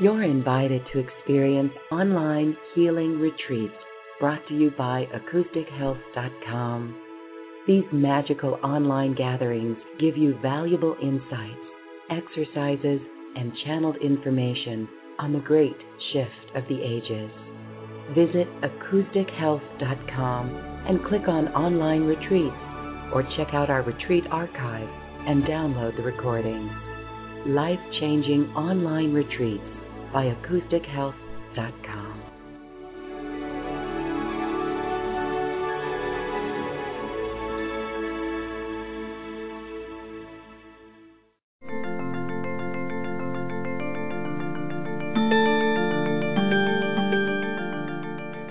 You're invited to experience online healing retreats brought to you by acoustichealth.com. These magical online gatherings give you valuable insights, exercises, and channeled information on the great shift of the ages. Visit acoustichealth.com and click on online retreats or check out our retreat archive and download the recording. Life changing online retreats by acoustichealth.com.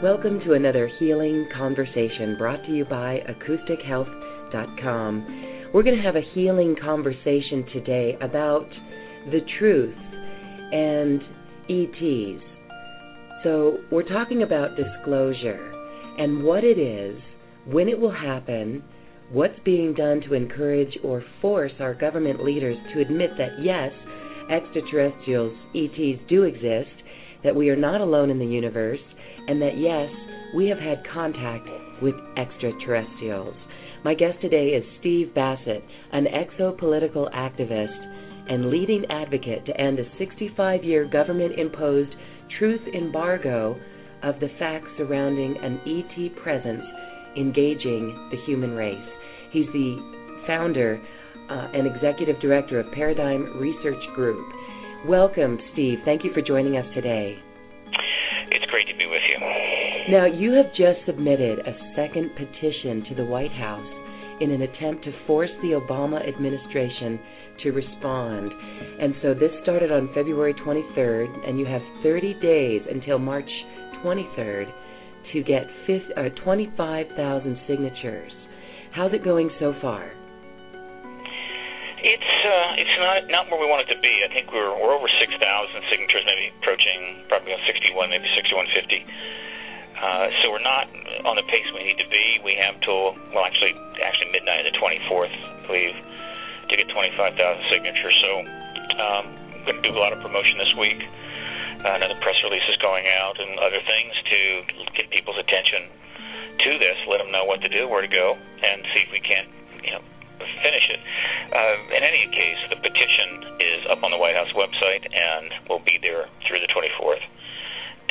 Welcome to another healing conversation brought to you by acoustichealth.com. We're going to have a healing conversation today about the truth and ETs. So, we're talking about disclosure and what it is, when it will happen, what's being done to encourage or force our government leaders to admit that yes, extraterrestrials, ETs do exist, that we are not alone in the universe and that yes, we have had contact with extraterrestrials. My guest today is Steve Bassett, an exopolitical activist and leading advocate to end a 65 year government imposed truth embargo of the facts surrounding an ET presence engaging the human race. He's the founder uh, and executive director of Paradigm Research Group. Welcome, Steve. Thank you for joining us today. It's great to be with you. Now, you have just submitted a second petition to the White House in an attempt to force the Obama administration to respond. And so this started on February 23rd, and you have 30 days until March 23rd to get uh, 25,000 signatures. How's it going so far? It's uh, it's not not where we want it to be. I think we're we're over six thousand signatures, maybe approaching probably on sixty one, maybe sixty one fifty. Uh, so we're not on the pace we need to be. We have till well, actually actually midnight of the twenty fourth, I believe, to get twenty five thousand signatures. So um, I'm going to do a lot of promotion this week. Uh, another press release is going out and other things to get people's attention to this, let them know what to do, where to go, and see if we can't, you know, finish it. Uh, in any case, the petition is up on the White House website and will be there through the 24th.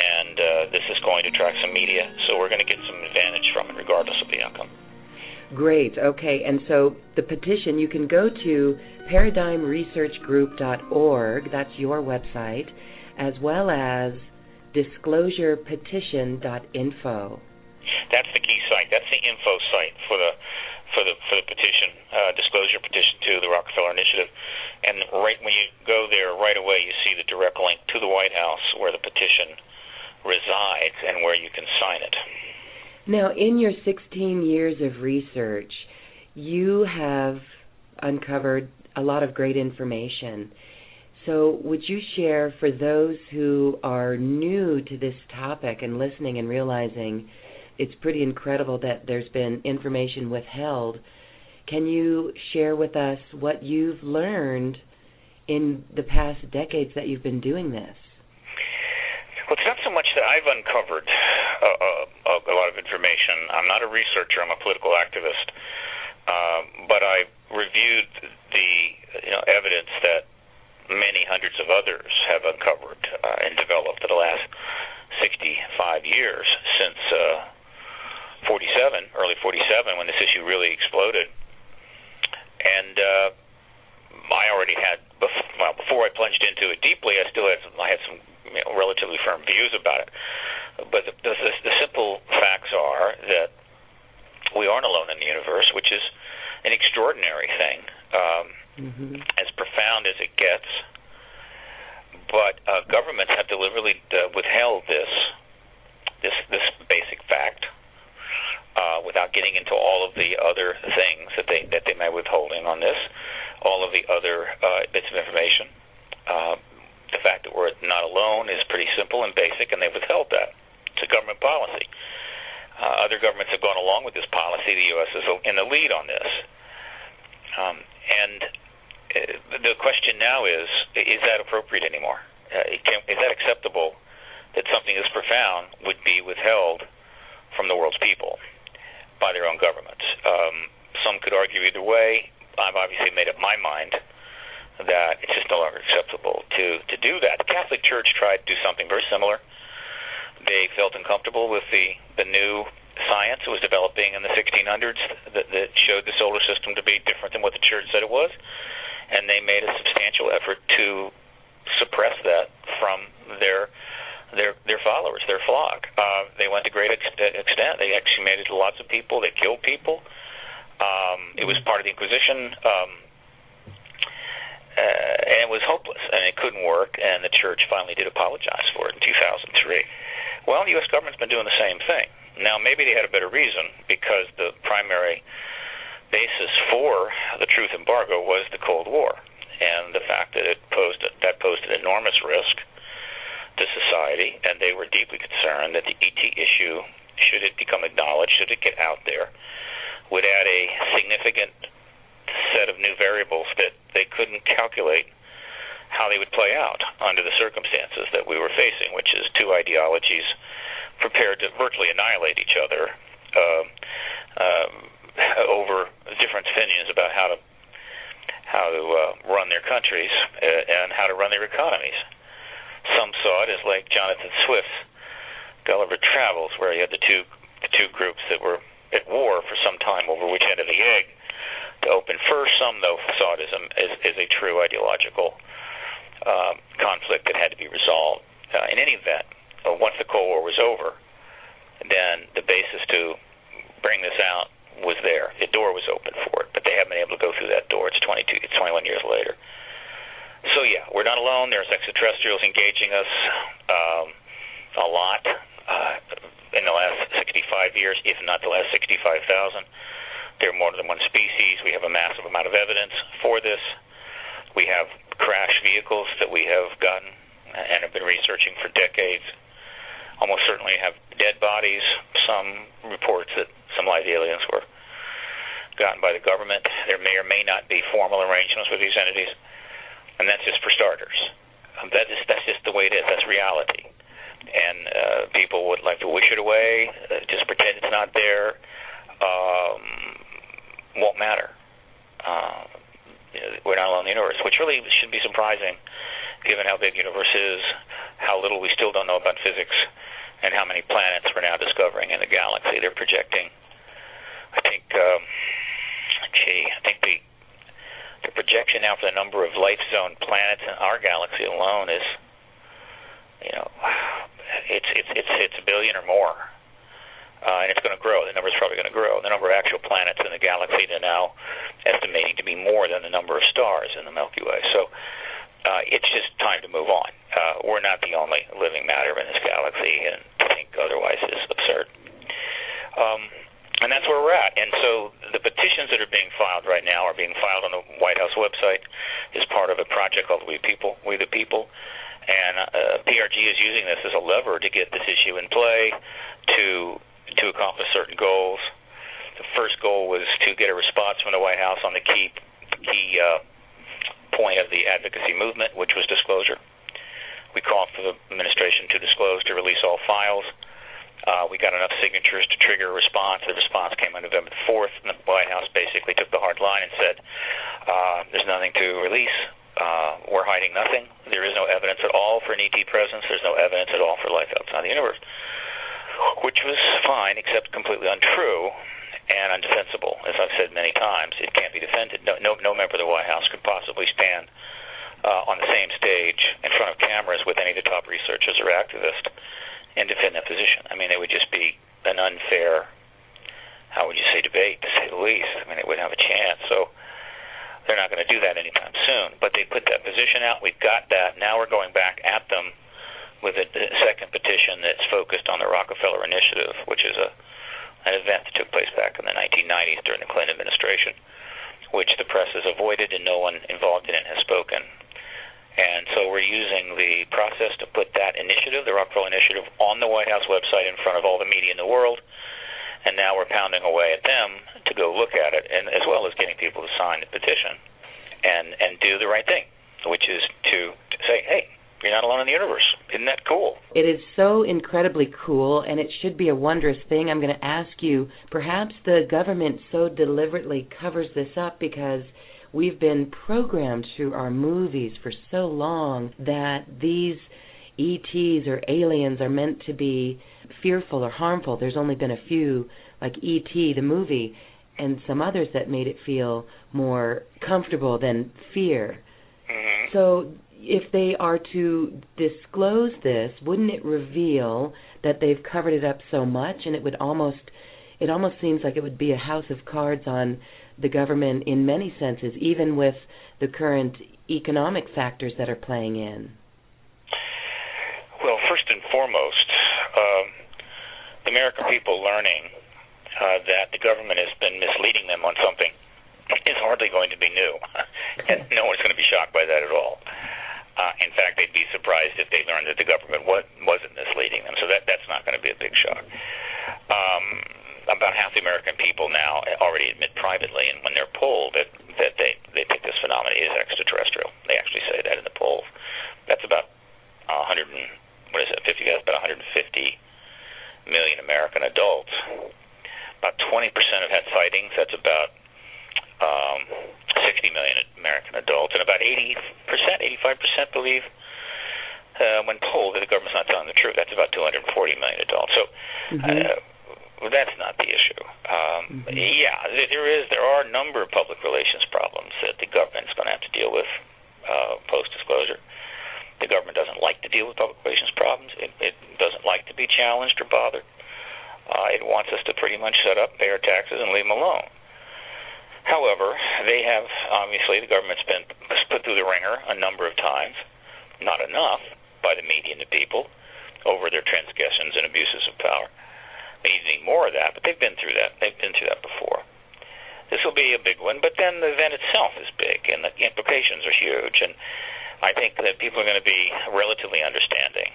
And uh, this is going to attract some media, so we're going to get some advantage from it, regardless of the outcome. Great. Okay. And so the petition, you can go to paradigmresearchgroup.org, that's your website, as well as disclosurepetition.info. That's the key site. That's the info site for the for the for the petition, uh, disclosure petition to the Rockefeller Initiative. And right when you go there, right away you see the direct link to the White House where the petition resides and where you can sign it. Now, in your 16 years of research, you have uncovered a lot of great information. So, would you share for those who are new to this topic and listening and realizing it's pretty incredible that there's been information withheld. Can you share with us what you've learned in the past decades that you've been doing this? Well, it's not so much that I've uncovered uh, uh, a lot of information. I'm not a researcher. I'm a political activist. Uh, but I reviewed the you know, evidence that many hundreds of others have uncovered uh, and developed in the last 65 years since uh, 47, early 47, when this issue really exploded. And uh, I already had, before, well, before I plunged into it deeply, I still had some, I had some you know, relatively firm views about it. But the, the, the simple facts are that we aren't alone in the universe, which is an extraordinary thing, um, mm-hmm. as profound as it gets. But uh, governments have deliberately uh, withheld this this this basic fact uh, without getting into all of the other things that they that they may be withholding on this, all of the other uh, bits of information. Uh, the fact that we're not alone is pretty simple and basic, and they've withheld that. It's a government policy. Uh, other governments have gone along with this policy. The U.S. is in the lead on this. Um, and uh, the question now is: Is that appropriate anymore? uh, can, is that acceptable that something as profound would be withheld from the world's people by their own governments? Um, some could argue either way. I've obviously made up my mind that it's just no longer acceptable to to do that. The Catholic Church tried to do something very similar. They felt uncomfortable with the the new science that was developing in the 1600s that, that showed the solar system to be different than what the church said it was, and they made a substantial effort to suppress that from their their their followers, their flock. Uh, they went to great ex- extent. They exhumated lots of people. They killed people. Um, it was part of the Inquisition. Um, Uh, and it was hopeless, and it couldn't work. And the church finally did apologize for it in 2003. Well, the U.S. government's been doing the same thing. Now, maybe they had a better reason because the primary basis for the truth embargo was the Cold War and the fact that it posed that posed an enormous risk to society, and they were deeply concerned that the ET issue, should it become acknowledged, should it get out there, would add a significant set of new variables that they couldn't calculate how they would play out under the circumstances that we were facing, which is two ideologies prepared to virtually annihilate each other uh, um, over different opinions about how to how to uh, run their countries uh, and how to run their economies. Some saw it as like Jonathan Swift's Gulliver Travels, where you had the two the two groups that were at war for some time over which end of the egg open first. Some, though, a, as, as a true ideological uh, conflict that had to be resolved. Uh, in any event, uh, once the Cold War was over, then the basis to bring this out was there. The door was open for it, but they haven't been able to go through that door. It's 22, it's 21 years later. So yeah, we're not alone. There's extraterrestrials engaging us um, a lot uh, in the last 65 years, if not the last 65,000. There are more than one species. We have a massive amount of evidence for this. We have crash vehicles that we have gotten and have been researching for decades. Almost certainly have dead bodies. Some reports that some light aliens were gotten by the government. There may or may not be formal arrangements with these entities, and that's just for starters. Um, that is that's just the way it is. That's reality, and uh, people would like to wish it away, uh, just pretend it's not there. Um, won't matter. Uh, we're not alone in the universe, which really should be surprising, given how big the universe is, how little we still don't know about physics, and how many planets we're now discovering in the galaxy. They're projecting. I think, um, gee, I think the the projection now for the number of life zone planets in our galaxy alone is, you know, it's it's it's it's a billion or more uh, and it's going to grow. The number is probably going to grow. The number of actual planets in the galaxy are now estimating to be more than the number of stars in the Milky Way. So uh, it's just time to move on. Uh, we're not the only living matter in this galaxy, and to think otherwise is absurd. Um, and that's where we're at. And so the petitions that are being filed right now are being filed on the White House website as part of a project called We People, We the People. And uh, PRG is using this as a lever to get this issue in play, to to accomplish certain goals. The first goal was to get a response from the White House on the key key uh, point of the advocacy movement, which was disclosure. We called for the administration to disclose, to release all files. Uh, we got enough signatures to trigger a response. The response came on November 4th, and the White House basically took the hard line and said, uh, "There's nothing to release. Uh, we're hiding nothing. There is no evidence at all for an ET presence. There's no evidence at all for life outside the universe." Which was fine, except completely untrue and undefensible. As I've said many times, it can't be defended. No, no, no member of the White House could possibly stand uh, on the same stage in front of cameras with any of the top researchers or activists and defend that position. I mean, it would just be an unfair, how would you say, debate, to say the least. I mean, it wouldn't have a chance. So they're not going to do that anytime soon. But they put that position out. We've got that. Now we're going back at them with a, second petition that's focused on the Rockefeller Initiative, which is a an event that took place back in the 1990s during the Clinton administration, which the press has avoided and no one involved in it has spoken. And so we're using the process to put that initiative, the Rockefeller Initiative, on the White House website in front of all the media in the world. And now we're pounding away at them to go look at it, and as well as getting people to sign the petition and and do the right thing, which is to say, hey, you're not alone in the universe. Isn't that cool? It is so incredibly cool, and it should be a wondrous thing. I'm going to ask you perhaps the government so deliberately covers this up because we've been programmed through our movies for so long that these ETs or aliens are meant to be fearful or harmful. There's only been a few, like E.T., the movie, and some others that made it feel more comfortable than fear. Mm-hmm. So, if they are to disclose this, wouldn't it reveal that they've covered it up so much, and it would almost, it almost seems like it would be a house of cards on the government in many senses, even with the current economic factors that are playing in. Well, first and foremost, um, the American people learning uh, that the government has been misleading them on something is hardly going to be new, and no one's going to be shocked by that at all. Uh, in fact, they'd be surprised if they learned that the government was, wasn't misleading them. So that that's not going to be a big shock. Um, about half the American people now already admit privately, and when they're polled, that that they they think this phenomenon is extraterrestrial. They actually say that in the polls. That's about 100 and what is it? 50. That's about 150 million American adults. About 20% have had sightings. That's about um, 60 million American adults, and about 80 percent, 85 percent believe uh, when polled that the government's not telling the truth. That's about 240 million adults. So. Mm-hmm. Uh, well, that's not the issue. Um, mm-hmm. Yeah, there is. There are a number of public relations problems that the government's going to have to deal with uh, post disclosure. The government doesn't like to deal with public relations problems. It, it doesn't like to be challenged or bothered. Uh, it wants us to pretty much shut up, pay our taxes, and leave them alone. However, they have obviously the government's been put through the ringer a number of times, not enough by the media and the people over their transgressions and abuses of power. They need more of that, but they've been through that. They've been through that before. This will be a big one, but then the event itself is big, and the implications are huge. And I think that people are going to be relatively understanding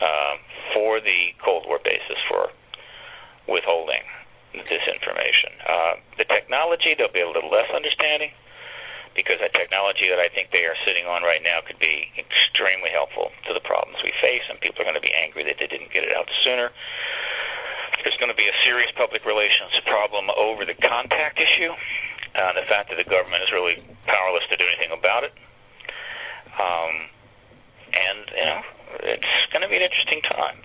uh, for the Cold War basis for withholding this information. Uh, the technology, they'll be a little less understanding because that technology that I think they are sitting on right now could be extremely helpful to the problems we face, and people are going to be angry that they didn't get it out sooner. There's going to be a serious public relations problem over the contact issue, uh, the fact that the government is really powerless to do anything about it. Um, and, you know, it's going to be an interesting time.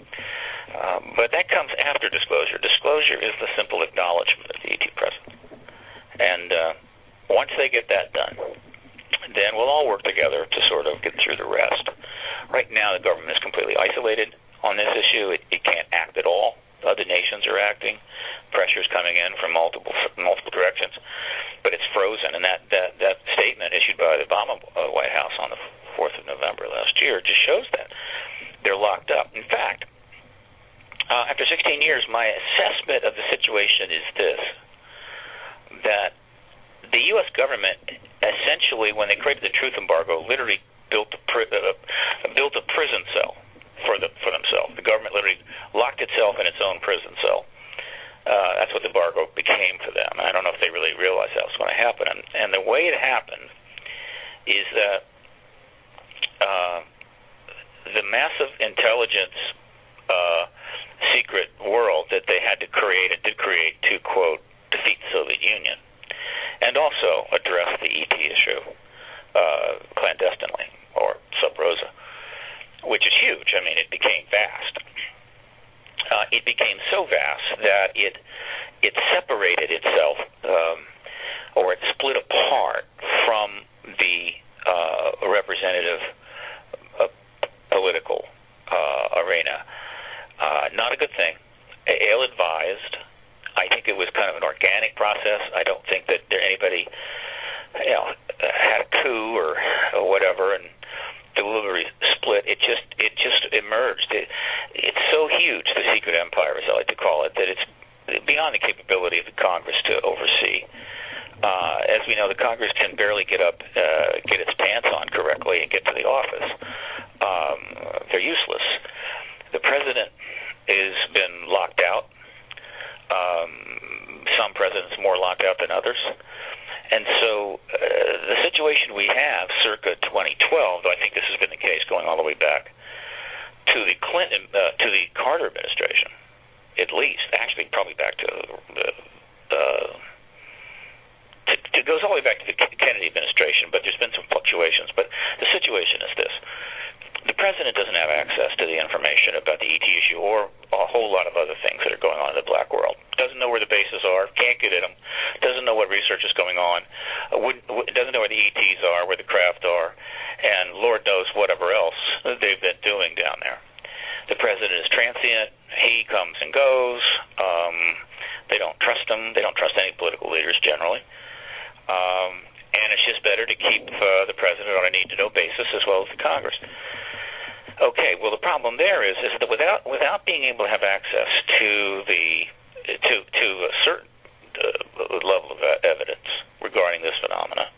Um, but that comes after disclosure. Disclosure is the simple acknowledgement of the ET presence. And uh, once they get that done, then we'll all work together to sort of get through the rest. Right now, the government is completely isolated on this issue. It, it can't act at all other nations are acting. Pressure is coming in from multiple multiple directions, but it's frozen. And that that that statement issued by the Obama uh, White House on the 4th of November last year just shows that they're locked up. In fact, uh, after 16 years, my assessment of the situation is this: that the U.S. government essentially, when they created the truth embargo, literally built a pri- uh, built a prison cell for the for themselves. The government literally locked itself in its own prison cell. Uh, that's what the embargo became for them. I don't know if they really realized that was going to happen. And, and the way it happened is that uh, the massive intelligence uh, secret world that they had to create and did create to quote defeat Soviet Union, and also address the ET issue uh, clandestinely or sub rosa which is huge. I mean, it became vast. Uh, it became so vast that it it separated itself, um, or it split apart from the uh, representative uh, political uh, arena. Uh, not a good thing. Ill advised. I think it was kind of an organic process. I don't think that there anybody, you know, had a coup or, or whatever and delivery split, it just it just emerged. It, it's so huge, the secret empire, as I like to call it, that it's beyond the capability of the Congress to oversee. Uh, as we know, the Congress can barely get up, uh, get its pants on correctly, and get to the office. Um, they're useless. The president has been locked out. Um, some presidents more locked out than others, And so uh, the situation we have circa 2012, though I think this has been the case going all the way back to the Clinton, uh, to the Carter administration, at least, actually probably back to the, uh, to, it goes all the way back to the Kennedy administration, but there's been some fluctuations. But the situation is this the president doesn't have access to the information about the ET issue or a whole lot of other things that are going on in the black world. Doesn't know where the bases are, can't get at them, doesn't know what research is going on, would, doesn't know where the ETs are, where the craft are, and Lord knows whatever else they've been doing down there. The president is transient. He comes and goes. Um, they don't trust him. They don't trust any political leaders generally. Um, and it's just better to keep uh, the president on a need-to-know basis as well as the Congress. Okay, well the problem there is is that without without being able to have access to the to to a certain uh, level of evidence regarding this phenomena,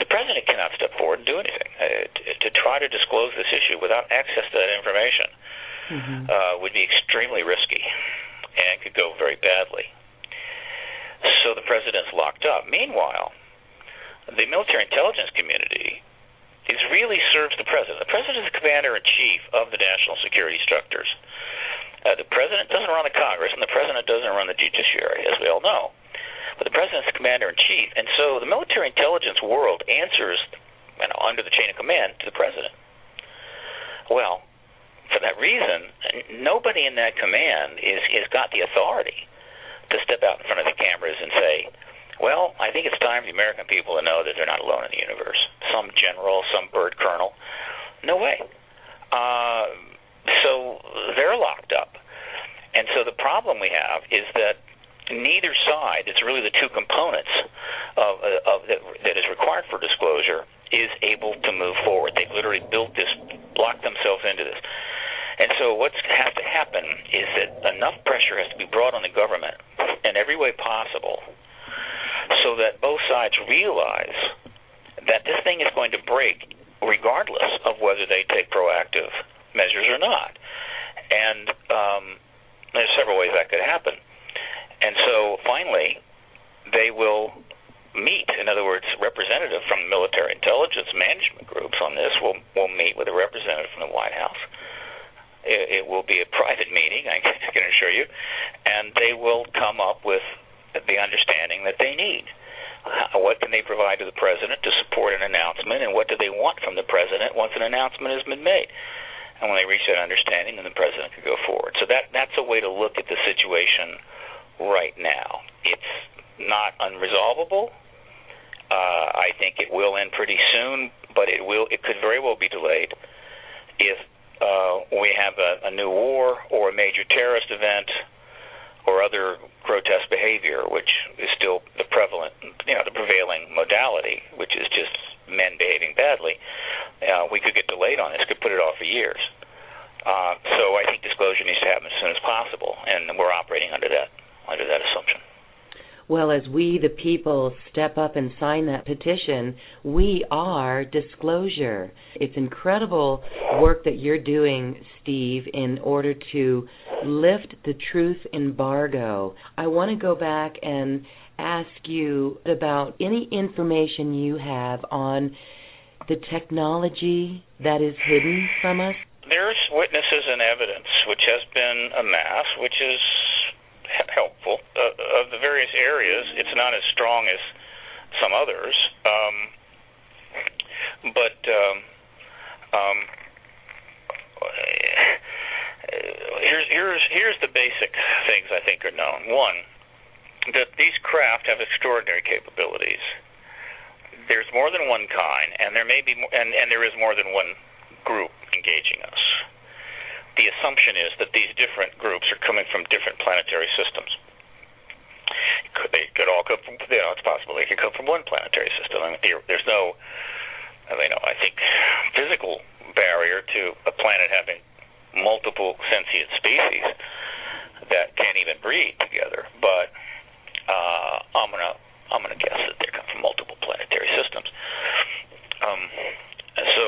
the president cannot step forward and do anything. Uh, to, to try to disclose this issue without access to that information mm-hmm. uh, would be extremely risky and could go very badly. So the president's locked up. Meanwhile, the military intelligence community is really serves the president. The president is the commander in chief of the national security structures. Uh, the president doesn't run the Congress, and the president doesn't run the judiciary, as we all know. But the president the commander in chief, and so the military intelligence world answers, you know, under the chain of command to the president. Well, for that reason, nobody in that command is has got the authority to step out in front of the cameras and say, well, I think it's time for the American people to know that they're not alone in the universe. Some general, some bird colonel. No way. Uh, so they're locked up. And so the problem we have is that neither side, it's really the two components of, of that, that is required for disclosure, is able to move forward. They've literally built this, locked themselves into this. And so what has to happen is that enough pressure has to be brought on the government in every way possible so that both sides realize that this thing is going to break regardless of whether they take proactive measures or not. And um, there's several ways that could happen. And so finally, they will meet. In other words, representative from the military intelligence management groups on this will will meet with a representative from the White House. It, it will be a private meeting, I can assure you, and they will come up with the understanding that they need. What can they provide to the president to support an announcement, and what do they want from the president once an announcement has been made? And when they reach that understanding, then the president could go forward. So that that's a way to look at the situation right now. It's not unresolvable. Uh, I think it will end pretty soon, but it will. It could very well be delayed if uh, we have a, a new war or a major terrorist event or other grotesque behavior, which is still the prevalent, you know, the prevailing modality, which is just men behaving badly, uh, we could get delayed on this, could put it off for years. Uh, so I think disclosure needs to happen as soon as possible, and we're operating under that under that assumption. Well, as we, the people, step up and sign that petition, we are disclosure. It's incredible work that you're doing, Steve, in order to lift the truth embargo. I want to go back and ask you about any information you have on the technology that is hidden from us. There's witnesses and evidence which has been amassed, which is helpful. Uh, of the various areas, it's not as strong as some others, um, but um, um, here's here's here's the basic things I think are known. One, that these craft have extraordinary capabilities. There's more than one kind, and there may be, more, and and there is more than one group engaging us the assumption is that these different groups are coming from different planetary systems. Could they could all come from? You know, it's possible they could come from one planetary system. I mean, there's no, I I think, physical barrier to a planet having multiple sentient species that can't even breed together. But uh, I'm gonna I'm gonna guess that they come from multiple planetary systems. Um, so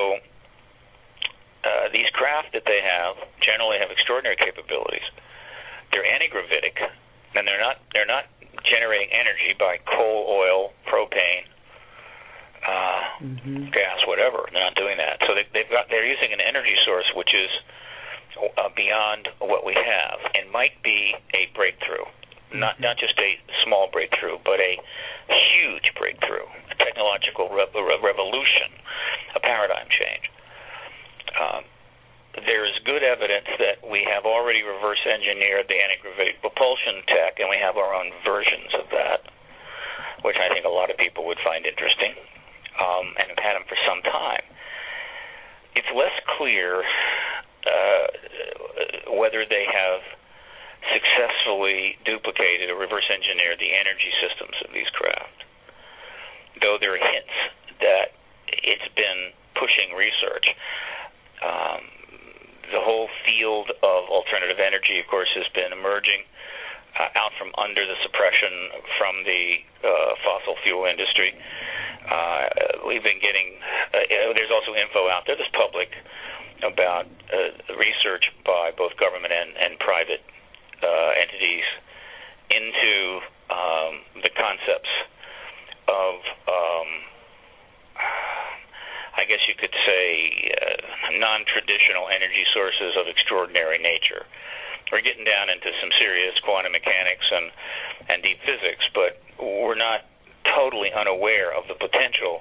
uh, these craft that they have generally have extraordinary capabilities. They're anti-gravitic, and they're not they're not generating energy by coal, oil, propane, uh, mm-hmm. gas, whatever. They're not doing that. So they, they've got they're using an energy source which is uh, beyond what we have and might be a breakthrough. Not not just a small breakthrough, but a huge breakthrough, a technological re- revolution, a paradigm change. Um, there is good evidence that we have already reverse engineered the anti-gravitic propulsion tech, and we have our own versions of that, which I think a lot of people would find interesting, um, and have had them for some time. It's less clear uh, whether they have successfully duplicated or reverse engineered the energy systems of these craft. Though there are hints that it's been pushing research. Um, the whole field of alternative energy, of course, has been emerging uh, out from under the suppression from the uh, fossil fuel industry. Uh, we've been getting, uh, there's also info out there that's public about uh, research by both government and, and private uh, entities into um, the concepts of, um, I guess you could say, uh, non traditional energy sources of extraordinary nature. We're getting down into some serious quantum mechanics and, and deep physics, but we're not totally unaware of the potential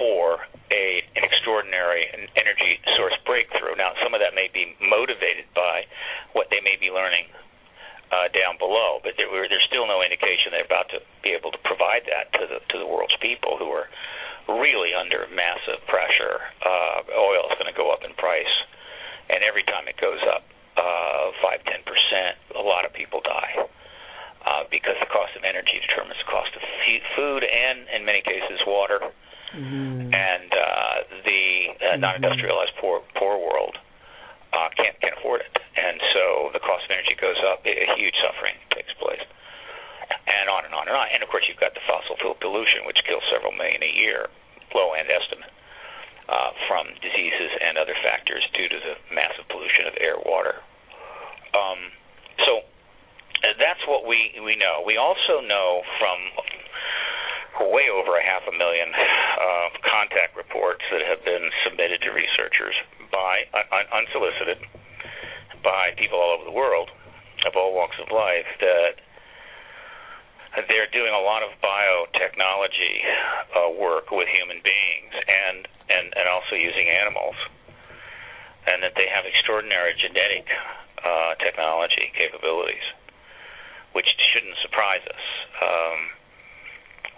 for a an extraordinary energy source breakthrough. Now, some of that may be motivated by what they may be learning uh, down below, but there, there's still no indication they're about to be able to provide that to the to the world's people who are really under massive pressure. Uh, oil is going to go up in price, and every time it goes up uh, five ten percent, a lot of people die. Uh, because the cost of energy determines the cost of food and, in many cases, water. Mm-hmm. And uh, the uh, non-industrialized poor poor world uh, can't can't afford it, and so the cost of energy goes up. A huge suffering takes place, and on and on and on. And of course, you've got the fossil fuel pollution, which kills several million a year, low end estimate, uh, from diseases and other factors due to the massive pollution of air, water. Um, so uh, that's what we we know. We also know from way over a half a million uh, contact reports that have been submitted to researchers by un, unsolicited by people all over the world of all walks of life that they're doing a lot of biotechnology uh, work with human beings and, and and also using animals, and that they have extraordinary genetic uh, technology capabilities, which shouldn't surprise us. Um,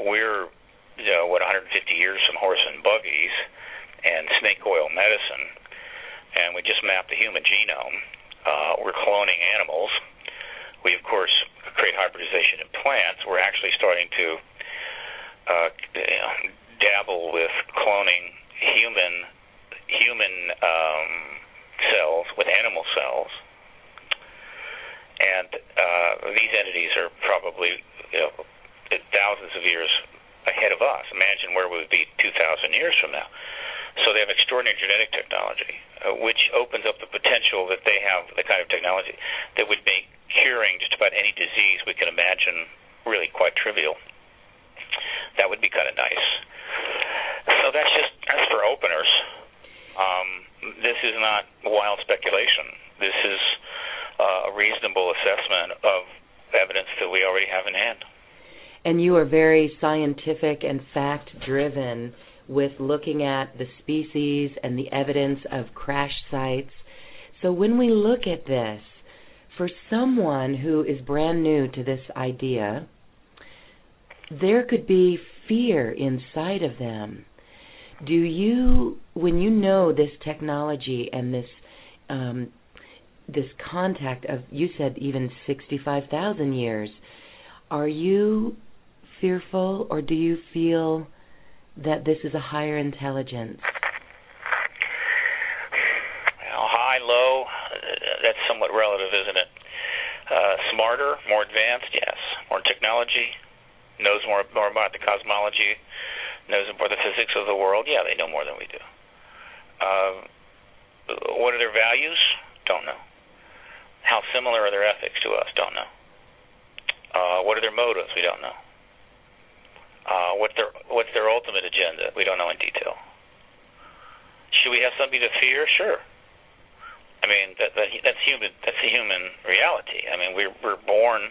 we're you know what 150 years from horse and buggies and snake oil medicine, and we just mapped the human genome. Uh, we're cloning animals. We of course create hybridization in plants. We're actually starting to uh, dabble with cloning human human um, cells with animal cells, and uh, these entities are probably you know, thousands of years ahead of us. Imagine where we would be 2,000 years from now. So they have extraordinary genetic technology, uh, which opens up the potential that they have the kind of technology that would make curing just about any disease we can imagine really quite trivial. That would be kind of nice. So that's just that's for openers. Um, this is not wild speculation. This is uh, a reasonable assessment of evidence that we already have in hand and you are very scientific and fact driven with looking at the species and the evidence of crash sites. So when we look at this, for someone who is brand new to this idea, there could be fear inside of them. Do you, when you know this technology and this um, this contact of, you said even sixty-five thousand years, are you fearful, or do you feel that this is a higher intelligence? Well, high, low, that's somewhat relative, isn't it? Uh, smarter, more advanced, yes. More technology, knows more more about the cosmology, knows more the physics of the world. Yeah, they know more than we do. Uh, what are their values? Don't know. How similar are their ethics to us? Don't know. Uh, what are their motives? We don't know. Uh, what's their what's their ultimate agenda? We don't know in detail. Should we have something to fear? Sure. I mean that, that that's human. That's a human reality. I mean we're we're born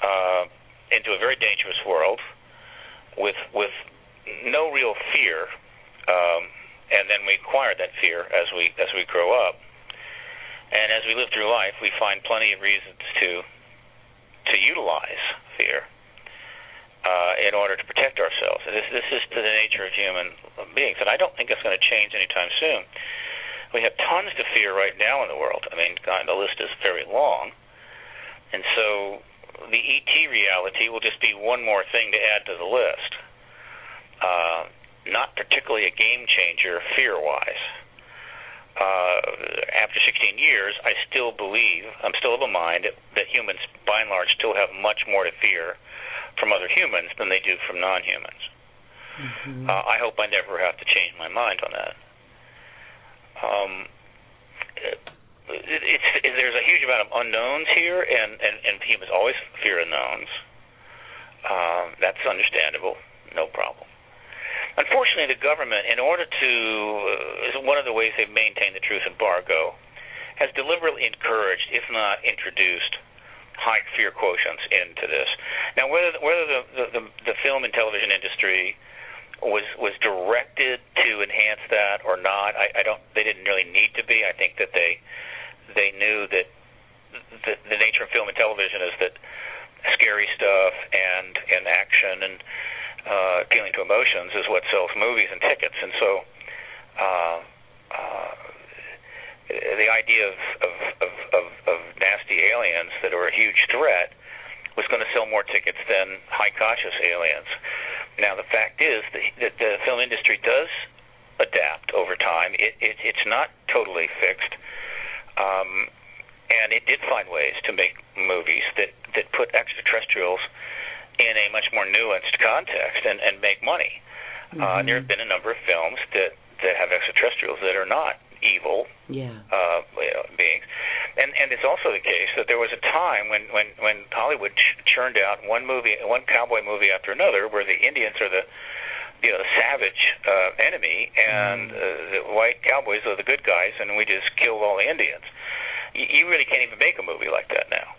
uh, into a very dangerous world with with no real fear, um, and then we acquire that fear as we as we grow up, and as we live through life, we find plenty of reasons to to utilize fear uh, in order to protect ourselves. This, this is to the nature of human beings, and I don't think it's going to change anytime soon. We have tons to fear right now in the world. I mean, God, the list is very long, and so the ET reality will just be one more thing to add to the list. Uh, not particularly a game changer fear-wise. Uh, after 16 years, I still believe, I'm still of a mind that humans, by and large, still have much more to fear from other humans than they do from non-humans. Mm-hmm. Uh, I hope I never have to change my mind on that. Um, it, it's it, there's a huge amount of unknowns here, and and, and humans always fear unknowns. Uh, that's understandable, no problem. Unfortunately, the government, in order to, uh, is one of the ways they've maintained the truth embargo, has deliberately encouraged, if not introduced, high fear quotients into this. Now, whether whether the the, the, the film and television industry was was directed to enhance that or not, I, I don't. They didn't really need to be. I think that they they knew that the, the nature of film and television is that scary stuff and and action and uh, appealing to emotions is what sells movies and tickets, and so. Uh, uh, the idea of, of, of, of, of nasty aliens that are a huge threat was going to sell more tickets than high conscious aliens. Now the fact is that, the film industry does adapt over time. It, it, it's not totally fixed, um, and it did find ways to make movies that that put extraterrestrials in a much more nuanced context and, and make money. Mm-hmm. Uh, there have been a number of films that that have extraterrestrials that are not evil yeah. uh, you know, beings. And and it's also the case that there was a time when when when Hollywood ch- churned out one movie, one cowboy movie after another, where the Indians are the you know the savage uh, enemy, and uh, the white cowboys are the good guys, and we just killed all the Indians. You, you really can't even make a movie like that now.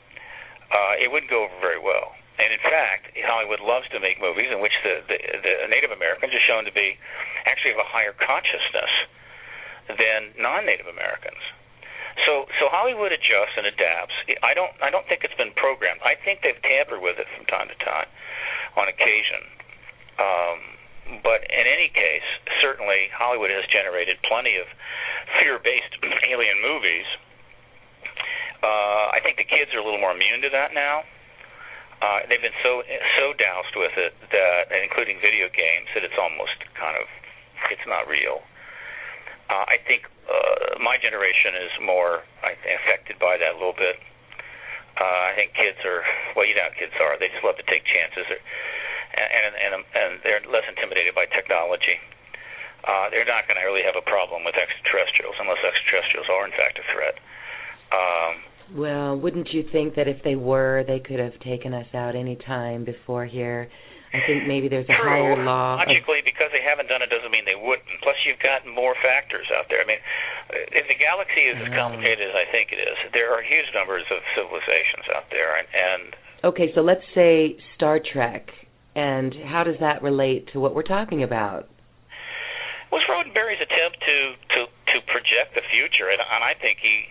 Uh, it wouldn't go over very well. And in fact, Hollywood loves to make movies in which the, the, the Native Americans are shown to be actually have a higher consciousness than non-Native Americans. So so Hollywood adjusts and adapts. I don't I don't think it's been programmed. I think they've tampered with it from time to time, on occasion. Um, but in any case, certainly Hollywood has generated plenty of fear-based alien movies. Uh, I think the kids are a little more immune to that now. Uh, they've been so so doused with it that, including video games, that it's almost kind of it's not real. Uh, I think uh, my generation is more I affected by that a little bit. Uh, I think kids are well, you know how kids are. They just love to take chances, or, and and and they're less intimidated by technology. Uh, they're not going to really have a problem with extraterrestrials unless extraterrestrials are in fact a threat. Um, well, wouldn't you think that if they were, they could have taken us out any time before here? I think maybe there's a True. higher law. Logically, of, because they haven't done it doesn't mean they wouldn't. Plus, you've got more factors out there. I mean, if the galaxy is as mm. complicated as I think it is, there are huge numbers of civilizations out there, and, and okay, so let's say Star Trek, and how does that relate to what we're talking about? Was Roddenberry's attempt to to to project the future, and, and I think he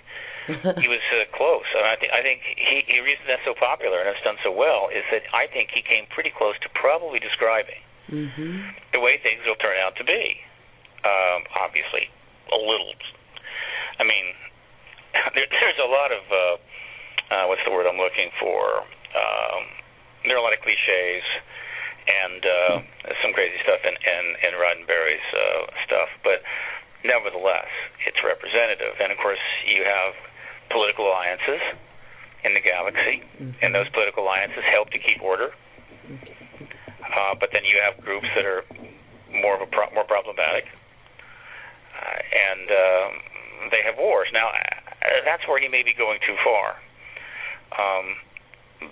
he was uh, close, and I think I think he the reason that's so popular and it's done so well is that I think he came pretty close to probably describing mm-hmm. the way things will turn out to be. Um, obviously, a little. I mean, there, there's a lot of uh, uh, what's the word I'm looking for? Um, there are a lot of cliches and uh, some crazy stuff in in, in Roddenberry's uh, stuff, but nevertheless, it's representative. And of course, you have political alliances in the galaxy, mm-hmm. and those political alliances help to keep order. Uh, but then you have groups that are more of a pro- more problematic, uh, and um, they have wars. Now, uh, that's where he may be going too far, um,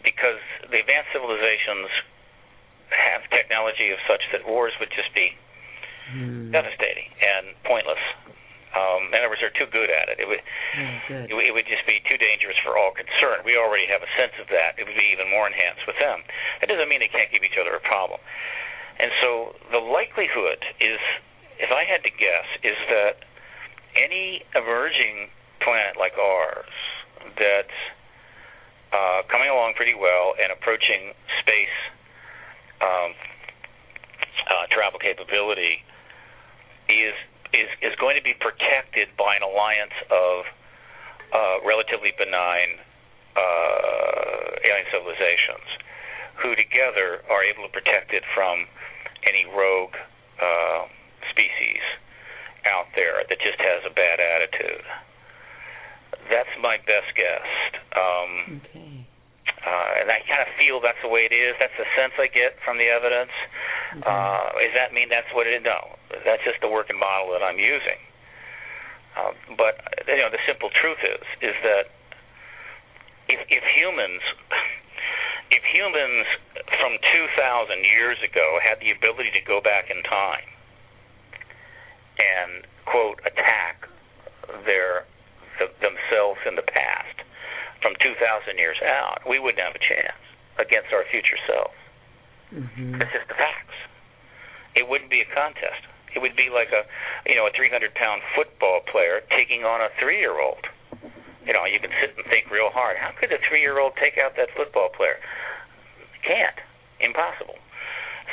because the advanced civilizations have technology of such that wars would just be Hmm. devastating and pointless. Um, in other words, they're too good at it. It would Oh, it, it would just be too dangerous for all concerned. We already have a sense of that. It would be even more enhanced with them. That doesn't mean they can't give each other a problem. And so the likelihood is, if I had to guess, is that any emerging planet like ours that's uh, coming along pretty well and approaching space um, uh, travel capability is is is going to be protected by an alliance of uh, relatively benign uh, alien civilizations who together are able to protect it from any rogue uh, species out there that just has a bad attitude. That's my best guess. Um, Okay. Uh, and I kind of feel that's the way it is. That's the sense I get from the evidence. Uh, does that mean that's what it is? No, that's just the working model that I'm using. Uh, but you know, the simple truth is is that if, if humans, if humans from 2,000 years ago had the ability to go back in time and quote attack their th- themselves in the past from 2,000 years out, we wouldn't have a chance against our future selves. hmm That's just the facts. It wouldn't be a contest. It would be like a, you know, a 300 pound football player taking on a three year old. You know, you can sit and think real hard. How could a three year old take out that football player? Can't. Impossible.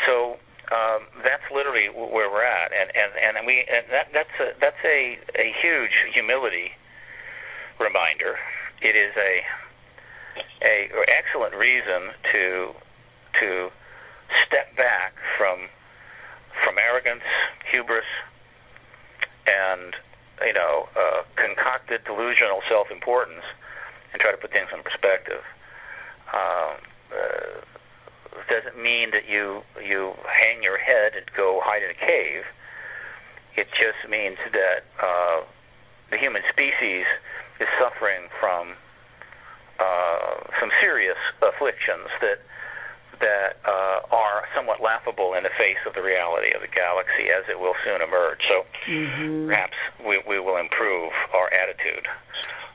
So um, that's literally where we're at, and and and we and that that's a that's a a huge humility reminder. It is a a excellent reason to to step back from from arrogance, hubris, and you know uh, concocted delusional self-importance, and try to put things in perspective. Um, uh, doesn't mean that you you hang your head and go hide in a cave. It just means that uh, the human species is suffering from uh, some serious afflictions that that uh, are somewhat laughable in the face of the reality of the galaxy as it will soon emerge. So hmm perhaps we, we will improve our attitude.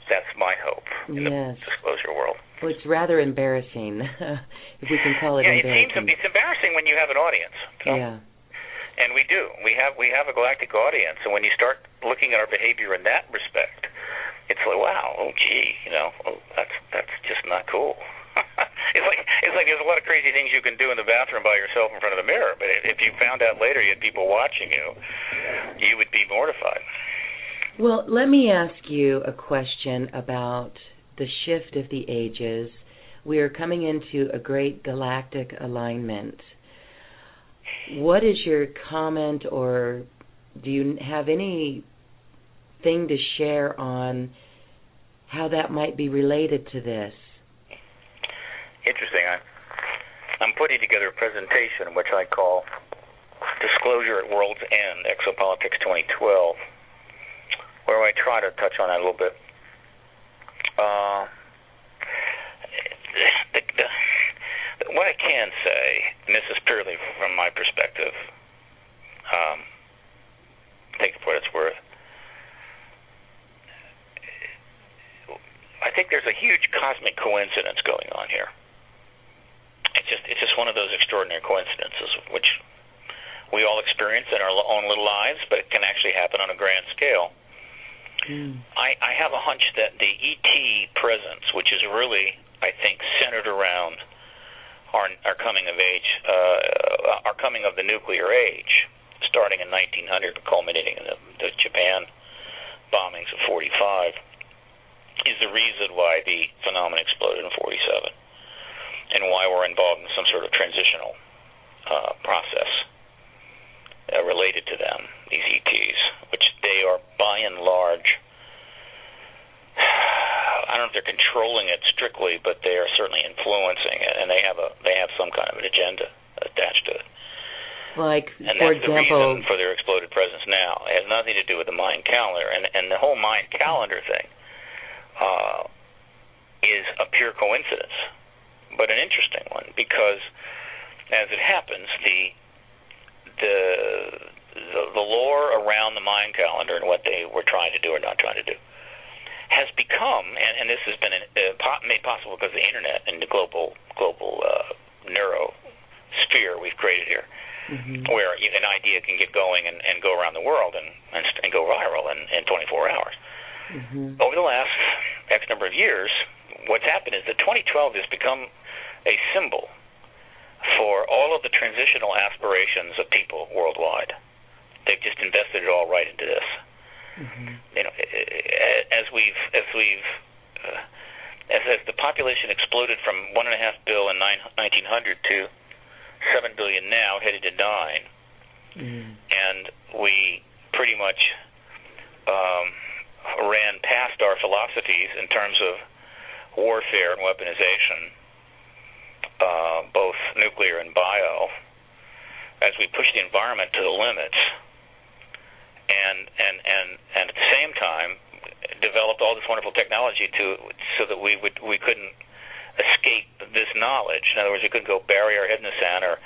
That's my hope in Yes. the disclosure world. Well, it's rather embarrassing, if we can call it yeah, it seems it's embarrassing when you have an audience. So, yeah. And we do. We have we have a galactic audience, and when you start looking at our behavior in that respect, it's like, wow, oh gee, you know, oh, that's that's just not cool. it's like it's like there's a lot of crazy things you can do in the bathroom by yourself in front of the mirror, but if you found out later you had people watching you, you would be mortified. Well, let me ask you a question about the shift of the ages. We are coming into a great galactic alignment. What is your comment, or do you have anything to share on how that might be related to this? Interesting. I'm I'm putting together a presentation which I call Disclosure at World's End, Exopolitics 2012, where I try to touch on that a little bit. Uh, the, the, what I can say, and this is purely from my perspective, um, take it for what it's worth. I think there's a huge cosmic coincidence going on here. It's just it's just one of those extraordinary coincidences which we all experience in our own little lives, but it can actually happen on a grand scale. Mm. I, I have a hunch that the ET presence, which is really, I think, centered around our, our coming of age, uh, our coming of the nuclear age, starting in 1900, culminating in the, the Japan bombings of 45, is the reason why the phenomenon exploded in 47, and why we're involved in some sort of transitional uh, process uh, related to them, these ETs, which they are by and large. I don't know if they're controlling it strictly, but they are certainly influencing it, and they have a they have some kind of an agenda attached to it. Like, And for that's the example, reason for their exploded presence now. It has nothing to do with the Mayan calendar, and and the whole Mayan calendar thing uh, is a pure coincidence. but an interesting one because, as it happens, the the the, the lore around the Mayan calendar and what they were trying to do or not trying to do has become, and, and this has been uh, made possible because of the internet and the global global uh, neuro sphere we've created here, mm-hmm. where an idea can get going and, and go around the world and, and, and go viral in, in 24 hours. Mm-hmm. Over the last X number of years, what's happened is that 2012 has become a symbol for all of the transitional aspirations of people worldwide. They've just invested it all right into this. Mm-hmm. You know, as we've as we've uh, as, as the population exploded from one and a half bill in nine, 1900 to seven billion now, headed to 9 mm. and we pretty much um, ran past our philosophies in terms of warfare and weaponization, uh, both nuclear and bio, as we pushed the environment to the limits, and and and and at the same time developed all this wonderful technology to so that we would we couldn't escape this knowledge. In other words, we couldn't go bury our head in the sand or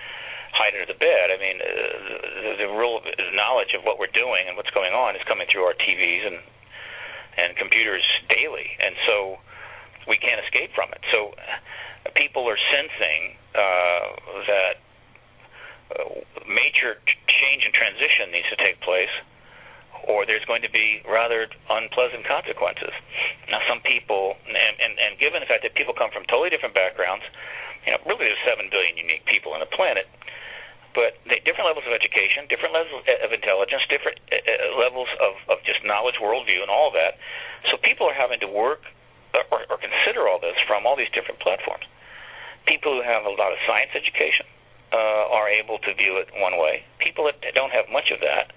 hide under the bed. I mean, uh, the, the real knowledge of what we're doing and what's going on is coming through our TVs and and computers daily, and so we can't escape from it. So uh, people are sensing uh, that uh, major change and transition needs to take place or there's going to be rather unpleasant consequences. Now, some people, and, and, and given the fact that people come from totally different backgrounds, you know, really there's 7 billion unique people on the planet, but they different levels of education, different levels of intelligence, different uh, uh, levels of, of just knowledge, worldview, and all that. So people are having to work or, or consider all this from all these different platforms. People who have a lot of science education uh, are able to view it one way. People that don't have much of that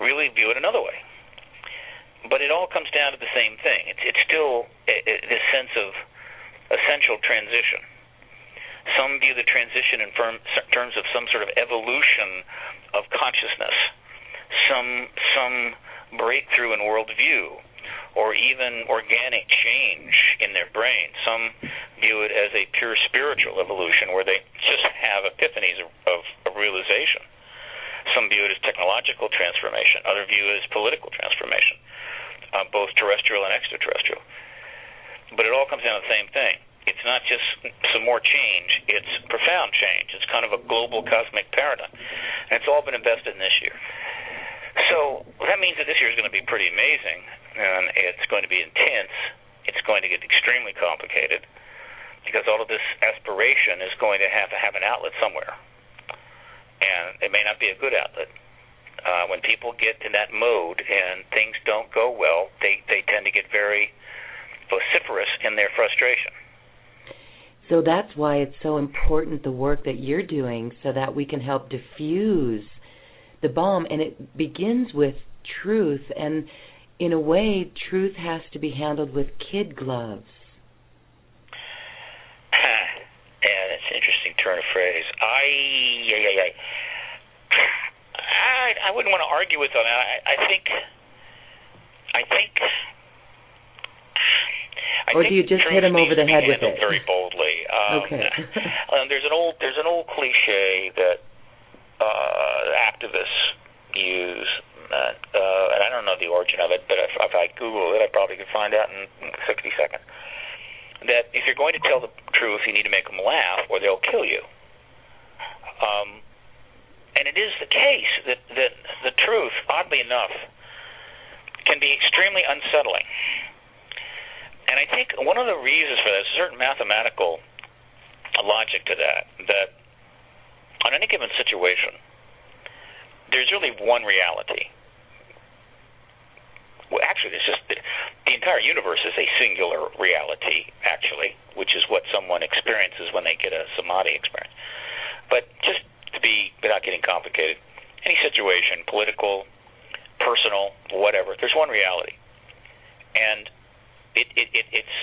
really view it another way. But it all comes down to the same thing. It's it's still this sense of essential transition. Some view the transition in terms of some sort of evolution of consciousness, some some breakthrough in worldview, or even organic change in their brain. Some view it as a pure spiritual evolution, where they just have epiphanies of, of, of realization. Some view it as technological transformation. Other view it as political transformation, uh, both terrestrial and extraterrestrial. But it all comes down to the same thing. It's not just some more change, it's profound change. It's kind of a global cosmic paradigm. And it's all been invested in this year. So that means that this year is going to be pretty amazing, and it's going to be intense. It's going to get extremely complicated because all of this aspiration is going to have to have an outlet somewhere and it may not be a good outlet. Uh, when people get in that mode and things don't go well, they they tend to get very vociferous in their frustration. So that's why it's so important the work that you're doing, so that we can help diffuse the bomb, and it begins with truth. And in a way, truth has to be handled with kid gloves. And it's interesting turn of phrase. I, yeah, yeah, yeah. I, I wouldn't want to argue with them. I, I think, I think. I or do you just hit him over the head with it? Very boldly. Um, okay. um, there's an old there's an old cliche that uh, activists use, that, uh, and I don't know the origin of it, but if, if I Google it, I probably could find out in 60 seconds that if you're going to tell the truth, you need to make them laugh, or they'll kill you. Um, and it is the case that, that the truth, oddly enough, can be extremely unsettling. And I think one of the reasons for that is a certain mathematical logic to that, that on any given situation, there's really one reality well, actually, it's just the, the entire universe is a singular reality, actually, which is what someone experiences when they get a samadhi experience. But just to be, without getting complicated, any situation, political, personal, whatever, there's one reality, and it, it, it it's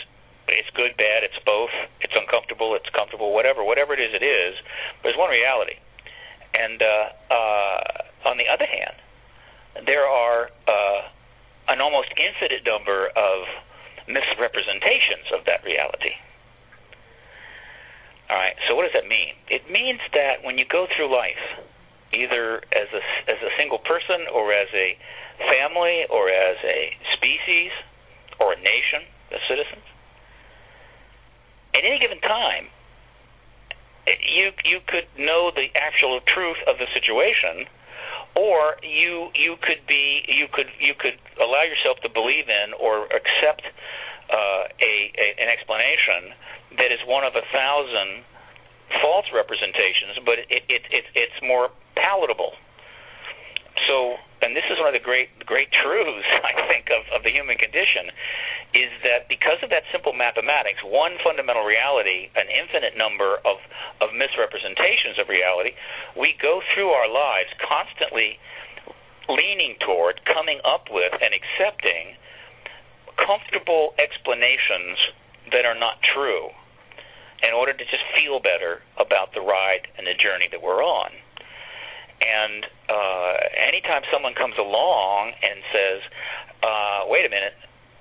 it's good, bad, it's both, it's uncomfortable, it's comfortable, whatever, whatever it is, it is. There's one reality, and uh, uh, on the other hand, there are uh, an almost infinite number of misrepresentations of that reality. All right. So what does that mean? It means that when you go through life, either as a as a single person or as a family or as a species or a nation of citizens, at any given time, you you could know the actual truth of the situation or you you could be you could you could allow yourself to believe in or accept uh, a, a an explanation that is one of a thousand false representations, but it, it, it it's more palatable. So, and this is one of the great great truths I think of, of the human condition, is that because of that simple mathematics, one fundamental reality, an infinite number of of misrepresentations of reality, we go through our lives constantly leaning toward coming up with and accepting comfortable explanations that are not true in order to just feel better about the ride and the journey that we're on. And uh, anytime someone comes along and says, uh, wait a minute,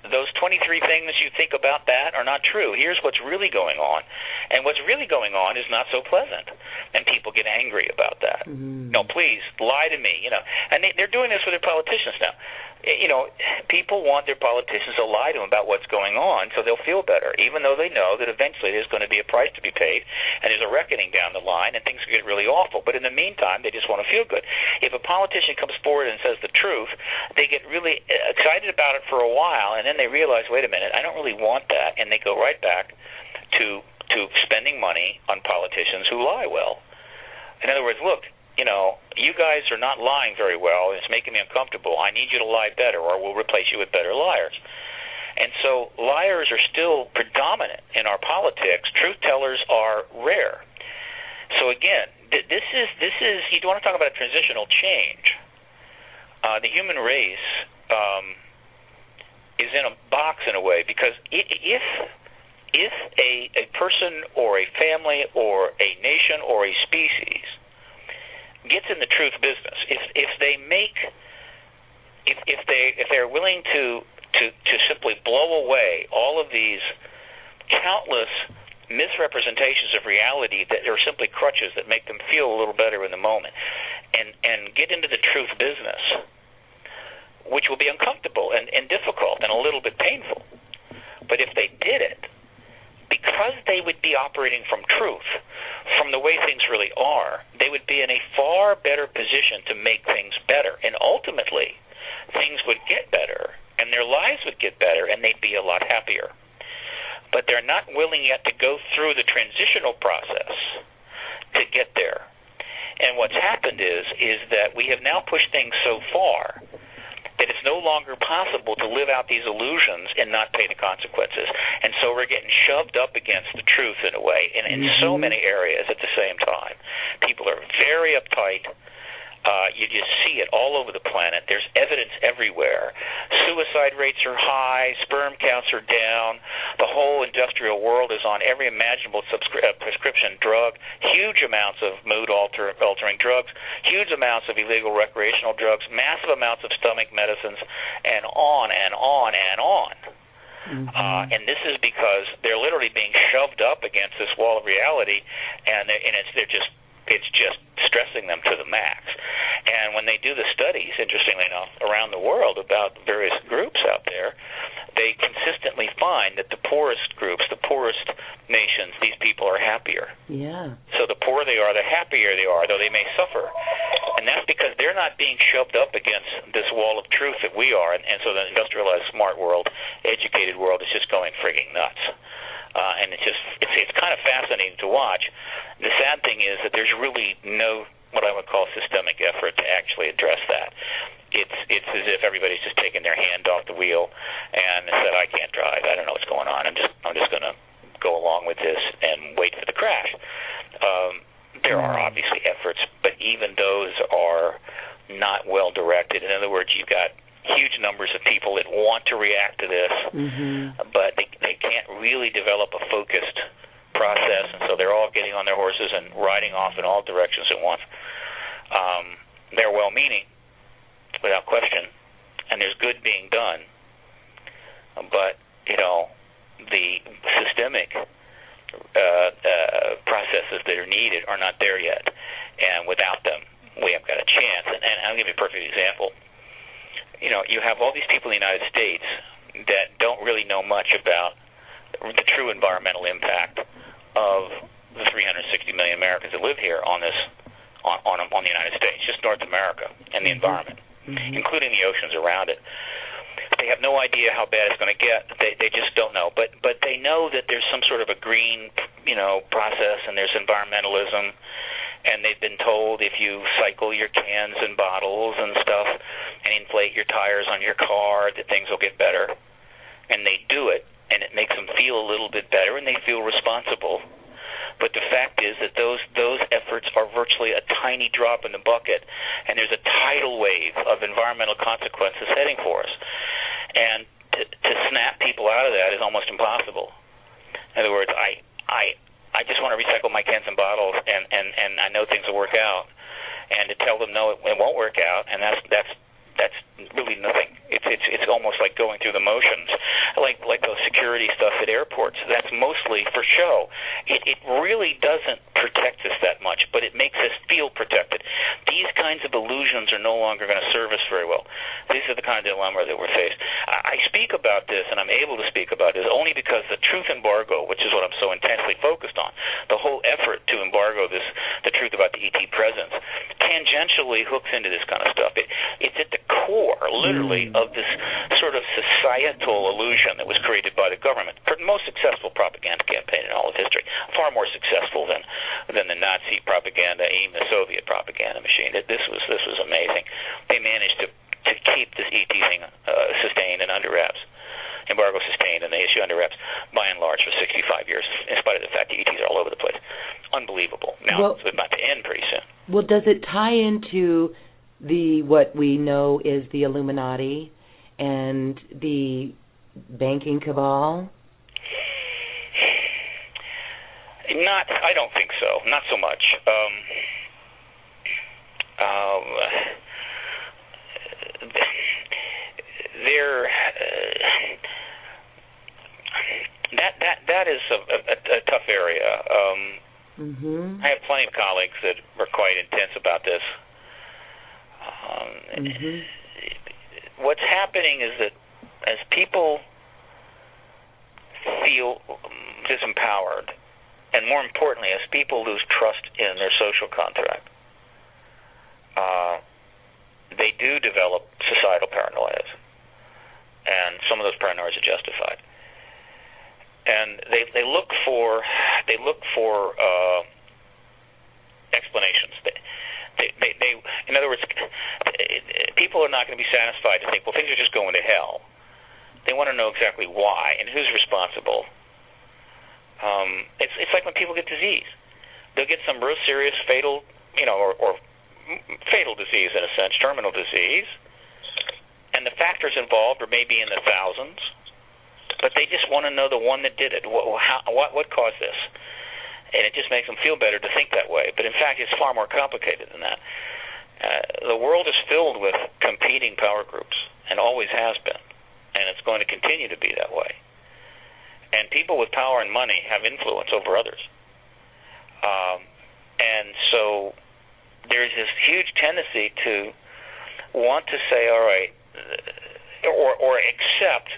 those 23 things you think about that are not true. Here's what's really going on. And what's really going on is not so pleasant. And people get angry about that. Mm-hmm. No, please, lie to me. You know, and they, they're doing this with their politicians now. You know, people want their politicians to lie to them about what's going on so they'll feel better, even though they know that eventually there's going to be a price to be paid and there's a reckoning down the line and things get really awful. But in the meantime, they just want to feel good. If a politician comes forward and says the truth, they get really excited about it for a while and then they realize, wait a minute, I don't really want that, and they go right back to to spending money on politicians who lie well. In other words, look, you know, you guys are not lying very well, it's making me uncomfortable. I need you to lie better, or we'll replace you with better liars. And so liars are still predominant in our politics. Truth tellers are rare. So again, th- this is this is you want to talk about a transitional change. Uh, the human race um, is in a box in a way because if if a a person or a family or a nation or a species gets in the truth business, if if they make if if they if they're willing to to to simply blow away all of these countless misrepresentations of reality that are simply crutches that make them feel a little better in the moment and and get into the truth business which will be uncomfortable and, and difficult and a little bit painful. But if they did it, because they would be operating from truth, from the way things really are, they would be in a far better position to make things better. And ultimately, things would get better, and their lives would get better, and they'd be a lot happier. But they're not willing yet to go through the transitional process to get there. And what's happened is is that we have now pushed things so far that it's no longer possible to live out these illusions and not pay the consequences. And so we're getting shoved up against the truth in a way, and in mm-hmm. so many areas at the same time. People are very uptight uh, you just see it all over the planet. There's evidence everywhere. Suicide rates are high. Sperm counts are down. The whole industrial world is on every imaginable subscri- uh, prescription drug. Huge amounts of mood alter- altering drugs. Huge amounts of illegal recreational drugs. Massive amounts of stomach medicines, and on and on and on. Mm-hmm. Uh, and this is because they're literally being shoved up against this wall of reality, and, and it's they're just it's just stressing them to the max. And when they do the studies, interestingly enough, around the world about various groups out there, they consistently find that the poorest groups, the poorest nations, these people are happier. Yeah. So the poorer they are, the happier they are, though they may suffer. And that's because they're not being shoved up against this wall of truth that we are. And, and so the industrialized, smart world, educated world is just going frigging nuts uh, and it's just it's it's kind of fascinating to watch. The sad thing is that there's really no what I would call systemic effort to actually address that. It's it's as if everybody's just taking their hand off the wheel and said, "I can't drive. I don't know what's going on. I'm just I'm just going to go along with this and wait for the crash." Um, there are obviously efforts, but even those are not well directed. In other words, you've got huge numbers of people that want to react to this, mm-hmm. but they they can't really develop a focused process, and so they're all getting on their horses and riding off in all directions at once. Um, they're well-meaning, without question, and there's good being done, but you know the systemic uh, uh, processes that are needed are not there yet, and without them, we have got a chance. And, and I'll give you a perfect example. You know, you have all these people in the United States that don't really know much about the true environmental impact of the 360 million Americans that live here on this on on, on the United States, just North America and the mm-hmm. environment, mm-hmm. including the oceans around it. They have no idea how bad it's going to get. They they just don't know. But but they know that there's some sort of a green, you know, process and there's environmentalism and they've been told if you cycle your cans and bottles and stuff and inflate your tires on your car that things will get better. And they do it and it makes them feel a little bit better and they feel responsible. But the fact is that those those efforts are virtually a tiny drop in the bucket, and there's a tidal wave of environmental consequences heading for us. And to, to snap people out of that is almost impossible. In other words, I I I just want to recycle my cans and bottles, and and and I know things will work out. And to tell them no, it, it won't work out, and that's that's that's really nothing. It's it's it's almost like going through the motions, like like those security stuff at airports. That's mostly for show. It it really doesn't protect us that much, but it makes us feel protected. These kinds of illusions are no longer going to serve us very well. These are the kind of dilemma that we're faced. I, I speak about this, and I'm able to speak about this only because the truth embargo, which is what I'm so intensely focused on, the whole effort to embargo this the truth about the ET presence, tangentially hooks into this kind of stuff. It, it's at the core, literally, mm. of this sort of societal illusion that was created by the government. The most successful propaganda campaign in all of history, far more successful than than the Nazi propaganda, even the Soviet propaganda machine. This was this was amazing. They managed to to keep this ET thing uh, sustained and under wraps embargo sustained and they issue under wraps by and large for 65 years, in spite of the fact that ETs are all over the place. Unbelievable. Now well, it's about to end pretty soon. Well, does it tie into the what we know is the Illuminati and the banking cabal? Not, I don't think so. Not so much. Um, um, there, uh, that that that is a, a, a tough area. Um, mm-hmm. I have plenty of colleagues that are quite intense about this. Um, mm-hmm. What's happening is that as people feel disempowered, and more importantly, as people lose trust in their social contract, uh, they do develop societal paranoias, and some of those paranoias are justified. And they they look for they look for uh, explanations. They, they, they, in other words, people are not going to be satisfied to think, well, things are just going to hell. They want to know exactly why and who's responsible. Um, it's it's like when people get disease. They'll get some real serious fatal, you know, or, or fatal disease in a sense, terminal disease, and the factors involved are maybe in the thousands, but they just want to know the one that did it. What how, what, what caused this? And it just makes them feel better to think that way. But in fact, it's far more complicated than that. Uh, the world is filled with competing power groups, and always has been, and it's going to continue to be that way. And people with power and money have influence over others. Um, and so there's this huge tendency to want to say, all right, or, or accept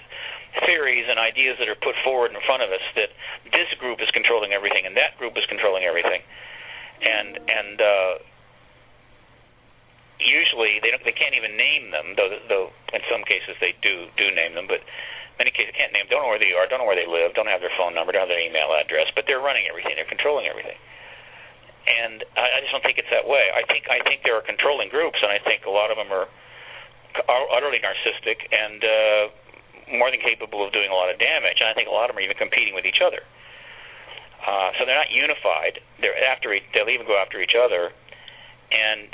theories and ideas that are put forward in front of us that this group is controlling everything and that group is controlling everything, and and uh, usually they don't they can't even name them though though in some cases they do do name them but many cases can't name don't know where they are don't know where they live don't have their phone number don't have their email address but they're running everything they're controlling everything. And I, I just don't think it's that way. I think I think there are controlling groups and I think a lot of them are utterly narcissistic and uh, more than capable of doing a lot of damage, and I think a lot of them are even competing with each other. Uh, so they're not unified. They're after e- they'll even go after each other, and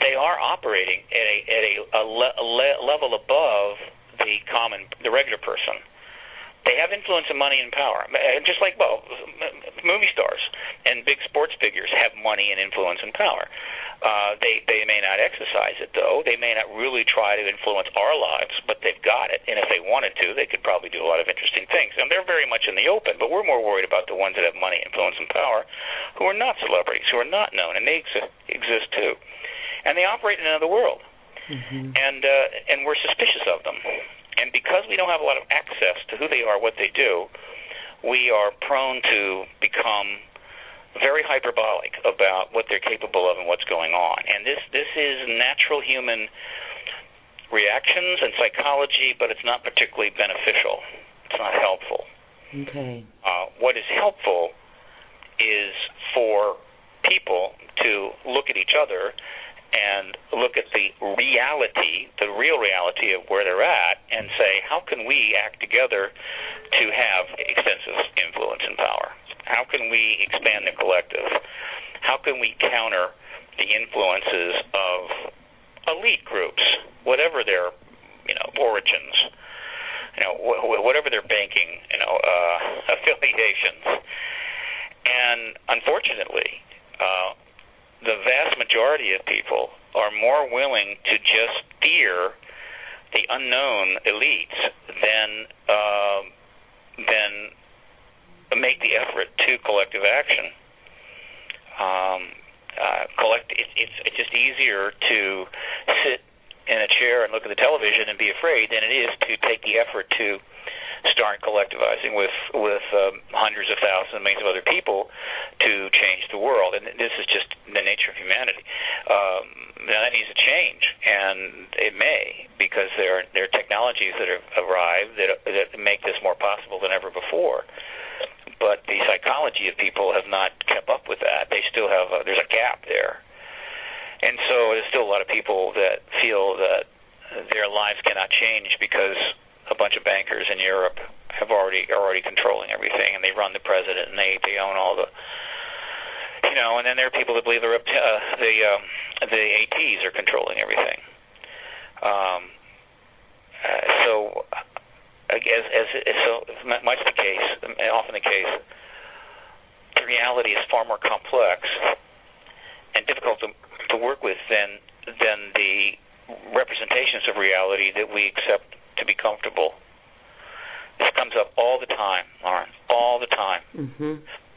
they are operating at a at a, a, le- a le- level above the common the regular person. They have influence and money and power, just like well, movie stars and big sports figures have money and influence and power. Uh, they they may not exercise it though. They may not really try to influence our lives, but they've got it. And if they wanted to, they could probably do a lot of interesting things. And they're very much in the open. But we're more worried about the ones that have money, influence, and power, who are not celebrities, who are not known, and they ex- exist too. And they operate in another world. Mm-hmm. And uh, and we're suspicious of them. And because we don't have a lot of access to who they are, what they do, we are prone to become very hyperbolic about what they're capable of and what's going on. And this this is natural human reactions and psychology, but it's not particularly beneficial. It's not helpful. Okay. Uh, what is helpful is for people to look at each other and look at the reality, the real reality of where they're at, and say, how can we act together to have extensive influence and power? How can we expand the collective? How can we counter the influences of elite groups, whatever their you know origins, you know wh- whatever their banking you know uh, affiliations, and unfortunately, uh, the vast majority of people are more willing to just fear the unknown elites than uh, than make the effort to collective action. Um, uh, collect. It, it's it's just easier to sit in a chair and look at the television and be afraid than it is to take the effort to start collectivizing with with um, hundreds of thousands, millions of other people to change the world. And this is just the nature of humanity. Um, now that needs to change, and it may because there are there are technologies that have arrived that that make this more possible than ever before but the psychology of people have not kept up with that. They still have a, there's a gap there, and so there's still a lot of people that feel that their lives cannot change because a bunch of bankers in Europe have already are already controlling everything, and they run the president, and they they own all the you know, and then there are people that believe the uh, the um, the ATs are controlling everything. Um, uh, so as, as, so much the case, often the case, the reality is far more complex and difficult to, to work with than than the representations of reality that we accept to be comfortable. This comes up all the time, Lauren, all the time. Mm-hmm.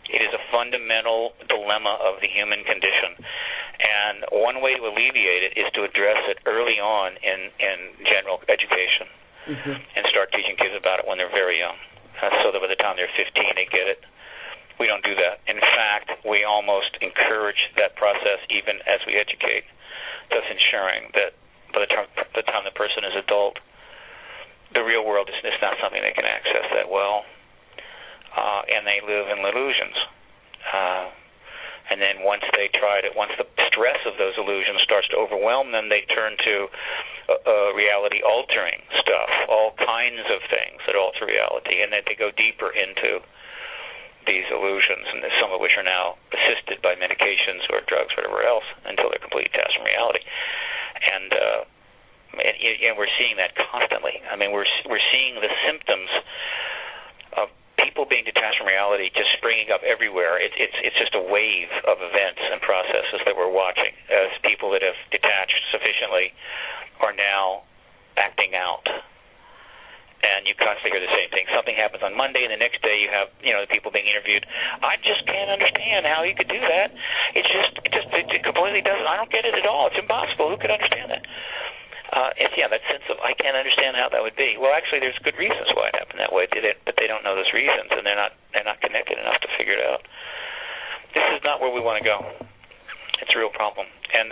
It is a fundamental dilemma of the human condition. And one way to alleviate it is to address it early on in, in general education mm-hmm. and start teaching kids about it when they're very young, uh, so that by the time they're 15, they get it. We don't do that. In fact, we almost encourage that process even as we educate, thus ensuring that by the time, the time the person is adult, the real world is, is not something they can access that well, uh, and they live in illusions. Uh, and then once they try to, once the stress of those illusions starts to overwhelm them, they turn to uh, uh, reality altering stuff, all kinds of things that alter reality, and then they go deeper into these illusions, and some of which are now assisted by medications or drugs, or whatever else, until they're completely detached from reality. And uh, and, and we're seeing that constantly. I mean, we're we're seeing the symptoms of people being detached from reality just springing up everywhere. It, it's it's just a wave of events and processes that we're watching as people that have detached sufficiently are now acting out. And you constantly hear the same thing. Something happens on Monday, and the next day you have you know the people being interviewed. I just can't understand how you could do that. It's just it just it completely doesn't. I don't get it at all. It's impossible. Who could understand that? Uh, it's yeah, that sense of I can't understand how that would be. Well, actually, there's good reasons why it happened that way, did it but they don't know those reasons, and they're not they're not connected enough to figure it out. This is not where we want to go. It's a real problem, and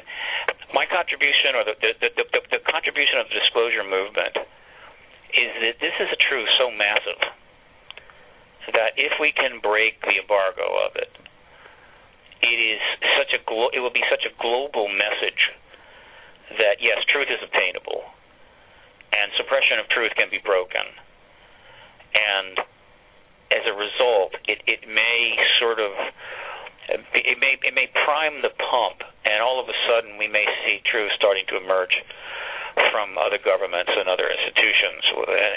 my contribution, or the the, the, the, the contribution of the disclosure movement, is that this is a truth so massive that if we can break the embargo of it, it is such a glo- it will be such a global message that yes, truth is obtainable, and suppression of truth can be broken, and as a result, it, it may sort of it may it may prime the pump, and all of a sudden we may see truth starting to emerge from other governments and other institutions,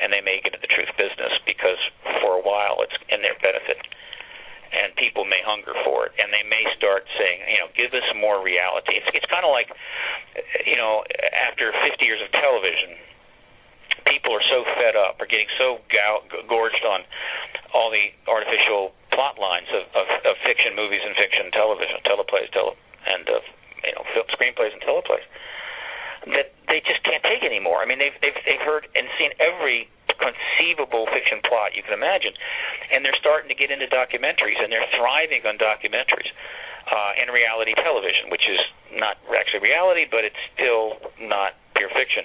and they may get into the truth business because for a while it's in their benefit, and people may hunger for it, and they may start saying, you know, give us more reality. It's it's kind of like, you know, after 50 years of television, people are so fed up, are getting so gow- gorged on all the artificial plot lines of, of, of fiction movies and fiction television, teleplays, tele, and uh, you know, film, screenplays and teleplays that they just can't take anymore. I mean, they've they've they've heard and seen every conceivable fiction plot you can imagine, and they're starting to get into documentaries, and they're thriving on documentaries uh, and reality television, which is not actually reality, but it's still not pure fiction.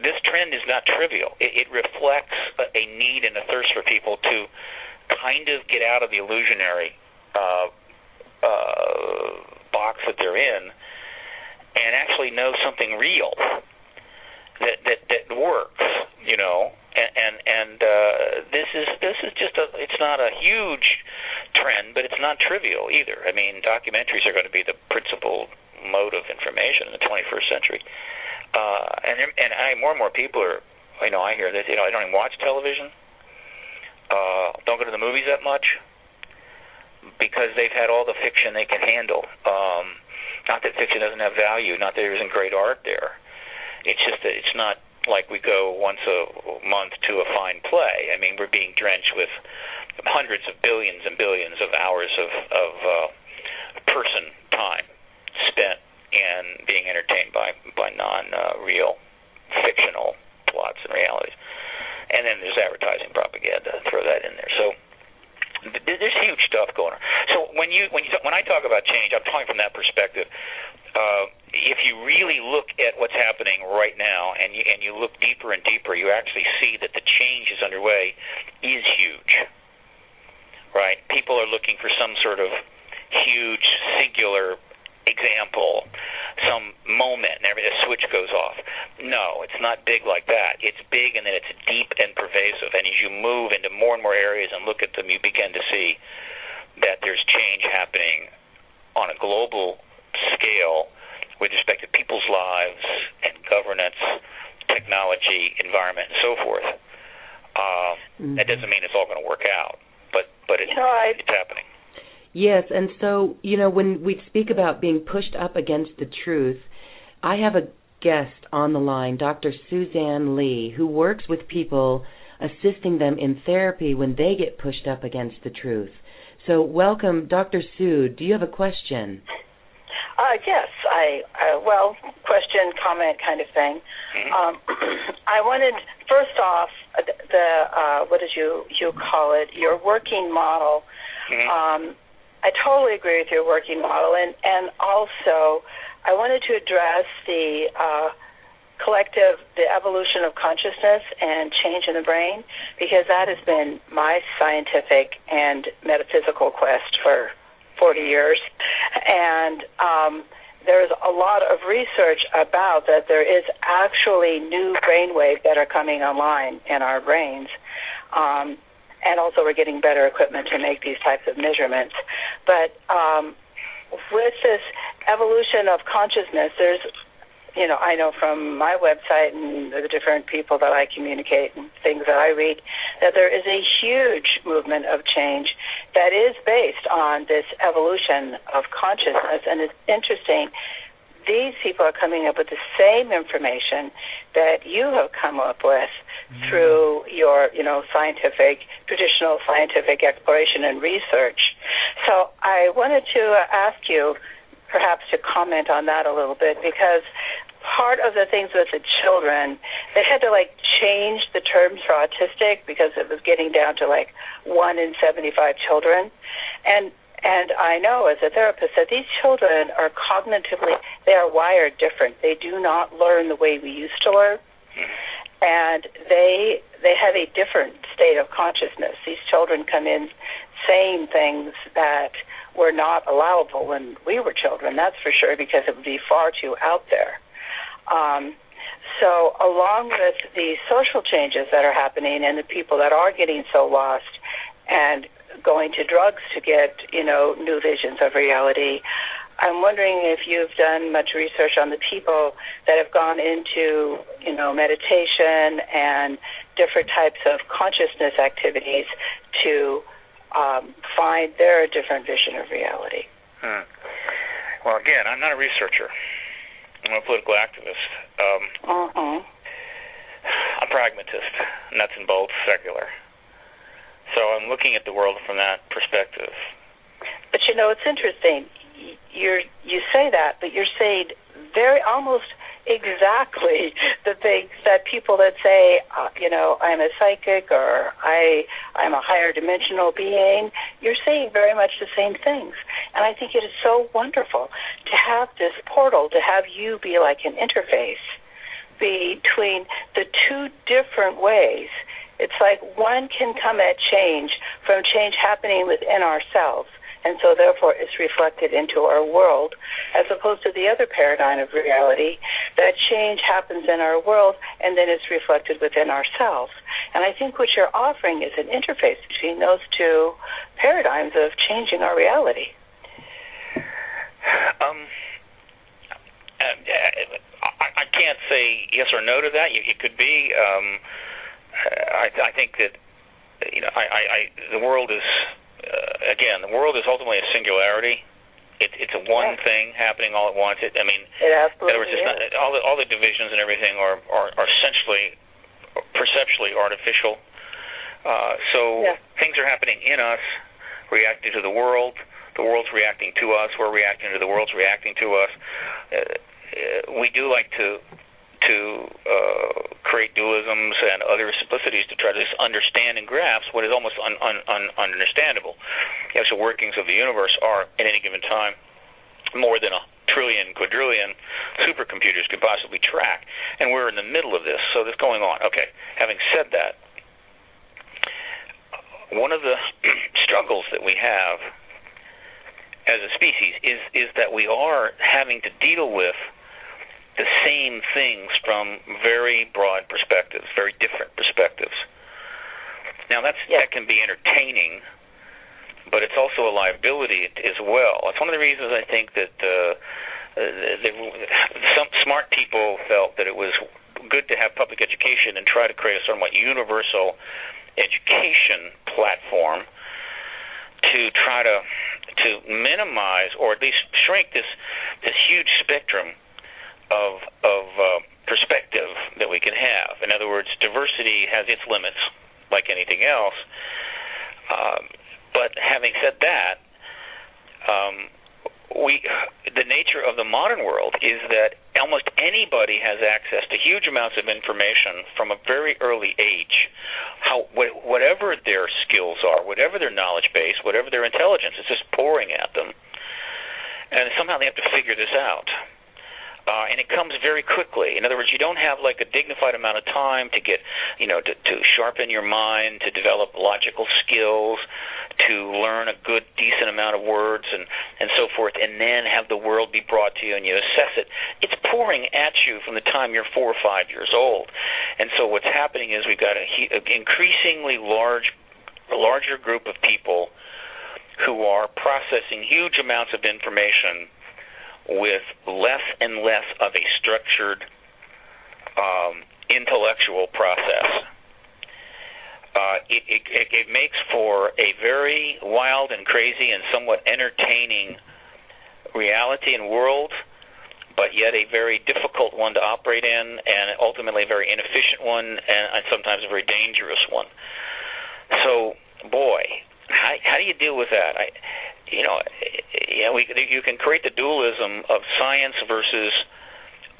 This trend is not trivial. It, it reflects a, a need and a thirst for people to kind of get out of the illusionary uh, uh, box that they're in and actually know something real that that that works, you know. And and, uh, this is this is just a it's not a huge trend, but it's not trivial either. I mean, documentaries are going to be the principal mode of information in the 21st century. Uh, and and I more and more people are, you know, I hear that you know I don't even watch television. Uh, don't go to the movies that much because they've had all the fiction they can handle. Um, not that fiction doesn't have value, not that there isn't great art there. It's just that it's not like we go once a month to a fine play. I mean, we're being drenched with hundreds of billions and billions of hours of, of uh, person time spent in being entertained by by non-real uh, fictional plots and realities. And then there's advertising propaganda. Throw that in there. So there's huge stuff going on. So when you when you when I talk about change, I'm talking from that perspective. Uh, if you really look at what's happening right now, and you and you look deeper and deeper, you actually see that the change is underway is huge. Right? People are looking for some sort of huge singular example, some moment, and every a switch goes off. No, it's not big like that. It's big, and then it's deep and pervasive. And as you move into more and more areas and look at them, you begin to see that there's change happening on a global scale with respect to people's lives and governance, technology, environment, and so forth. Uh, mm-hmm. That doesn't mean it's all going to work out, but but it, you know, it's happening. Yes, and so, you know, when we speak about being pushed up against the truth, I have a guest on the line, Dr. Suzanne Lie, who works with people assisting them in therapy when they get pushed up against the truth. So, welcome, Dr. Sue. Do you have a question? Uh, yes, I uh, well, question, comment, kind of thing. Mm-hmm. Um, I wanted first off the, the uh, what did you you call it? Your working model. Mm-hmm. Um, I totally agree with your working model, and and also I wanted to address the uh, collective, the evolution of consciousness and change in the brain, because that has been my scientific and metaphysical quest for 40 years, and um, there's a lot of research about that there is actually new brain waves that are coming online in our brains. Um, and also we're getting better equipment to make these types of measurements. But um, with this evolution of consciousness, there's, you know, I know from my website and the different people that I communicate and things that I read, that there is a huge movement of change that is based on this evolution of consciousness. And it's interesting these people are coming up with the same information that you have come up with mm-hmm. through your, you know, scientific, traditional scientific exploration and research. So I wanted to ask you perhaps to comment on that a little bit because part of the things with the children, they had to like change the terms for autistic because it was getting down to like one in 75 children. And and I know as a therapist that these children are cognitively, they are wired different. They do not learn the way we used to learn. And they they have a different state of consciousness. These children come in saying things that were not allowable when we were children. That's for sure because it would be far too out there. Um, so, along with the social changes that are happening and the people that are getting so lost and going to drugs to get, you know, new visions of reality. I'm wondering if you've done much research on the people that have gone into, you know, meditation and different types of consciousness activities to um, find their different vision of reality. Hmm. Well, again, I'm not a researcher. I'm a political activist. Um, uh-huh. I'm pragmatist, nuts and bolts, secular. So I'm looking at the world from that perspective. But you know, it's interesting. You're you say that, but you're saying very almost exactly the things that people that say, uh, you know, I'm a psychic or I I'm a higher dimensional being. You're saying very much the same things, and I think it is so wonderful to have this portal, to have you be like an interface between the two different ways. It's like one can come at change from change happening within ourselves and so therefore it's reflected into our world, as opposed to the other paradigm of reality that change happens in our world and then it's reflected within ourselves. And I think what you're offering is an interface between those two paradigms of changing our reality. Um, I, I can't say yes or no to that. It could be. Um, I, I think that you know, I, I, I the world is uh, again, the world is ultimately a singularity. It, it's a one yeah. thing happening all at once. It, I mean, it in other words, it's not, all the all the divisions and everything are are, are essentially perceptually artificial. Uh, so yeah. things are happening in us, reacting to the world. The world's reacting to us. We're reacting to the world's reacting to us. Uh, uh we do like to to uh, create dualisms and other simplicities to try to understand and grasp what is almost un, un, un, understandable. The actual workings of the universe are, at any given time, more than a trillion, quadrillion supercomputers could possibly track. And we're in the middle of this, so this going on. Okay, having said that, one of the struggles that we have as a species is is that we are having to deal with the same things from very broad perspectives, very different perspectives. Now that's yeah. that can be entertaining, but it's also a liability as well. It's one of the reasons I think that uh, the, some smart people felt that it was good to have public education and try to create a somewhat universal education platform to try to to minimize or at least shrink this this huge spectrum of of uh, perspective that we can have. In other words, diversity has its limits, like anything else. Um, but having said that, um, we the nature of the modern world is that almost anybody has access to huge amounts of information from a very early age. How whatever their skills are, whatever their knowledge base, whatever their intelligence, it's just pouring at them, and somehow they have to figure this out uh, and it comes very quickly. In other words, you don't have like a dignified amount of time to get, you know, to, to sharpen your mind, to develop logical skills, to learn a good, decent amount of words, and and so forth, and then have the world be brought to you and you assess it. It's pouring at you from the time you're four or five years old, and so what's happening is we've got a, a increasingly large, larger group of people who are processing huge amounts of information with less and less of a structured um, intellectual process. Uh, it, it, it makes for a very wild and crazy and somewhat entertaining reality and world, but yet a very difficult one to operate in, and ultimately a very inefficient one, and sometimes a very dangerous one. So, boy, how, how do you deal with that? I, you know, we you can create the dualism of science versus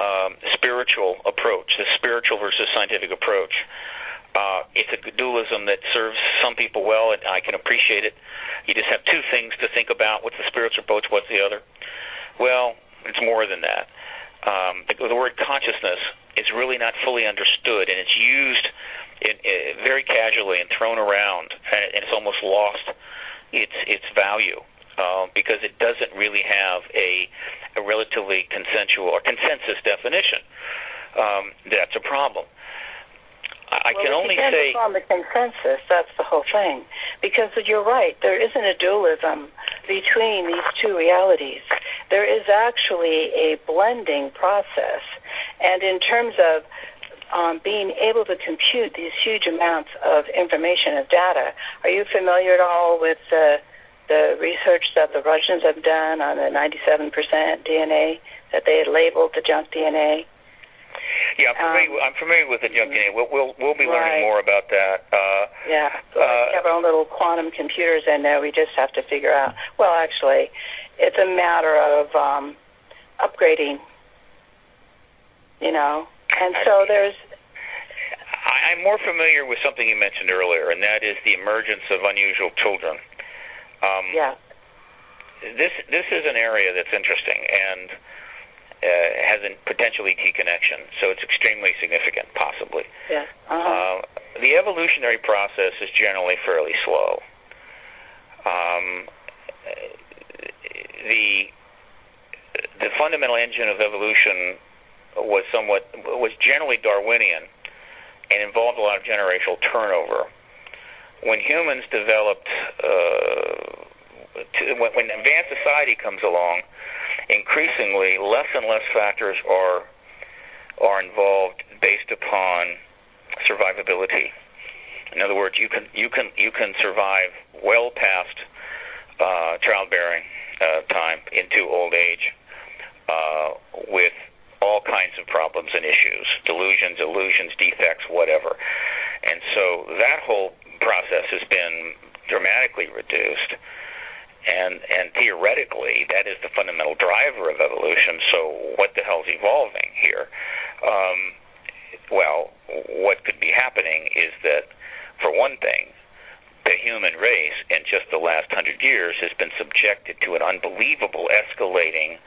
um, spiritual approach, the spiritual versus scientific approach. Uh, it's a dualism that serves some people well, and I can appreciate it. You just have two things to think about: what's the spiritual approach, what's the other. Well, it's more than that. Um, the, the word consciousness is really not fully understood, and it's used in, in, very casually and thrown around, and it's almost lost its its value uh, because it doesn't really have a, a relatively consensual or consensus definition. Um, that's a problem. I, well, can only say on the consensus. That's the whole thing, because you're right. There isn't a dualism between these two realities. There is actually a blending process, and in terms of um, being able to compute these huge amounts of information of data. Are you familiar at all with the the research that the Russians have done on the 97% DNA that they had labeled the junk DNA? Yeah, I'm familiar, um, I'm familiar with the junk DNA. We'll we'll, we'll be learning right. more about that. Uh, yeah, so uh, we have our own little quantum computers in there. We just have to figure out. Well, actually, it's a matter of um, upgrading. You know, and so there's. I'm more familiar with something you mentioned earlier, and that is the emergence of unusual children. Um, yeah. This this is an area that's interesting and uh, has a potential ET connection, so it's extremely significant, possibly. Yeah. Uh-huh. Uh, the evolutionary process is generally fairly slow. Um, the the fundamental engine of evolution was somewhat was generally Darwinian and involved a lot of generational turnover. When humans developed, uh, to, when, when advanced society comes along, increasingly less and less factors are are involved based upon survivability. In other words, you can you can you can survive well past uh, childbearing uh, time into old age uh, with all kinds of problems and issues, delusions, illusions, defects, whatever. And so that whole process has been dramatically reduced. And and theoretically, that is the fundamental driver of evolution. So what the hell's evolving here? Um, well, what could be happening is that, for one thing, the human race in just the last hundred years has been subjected to an unbelievable escalating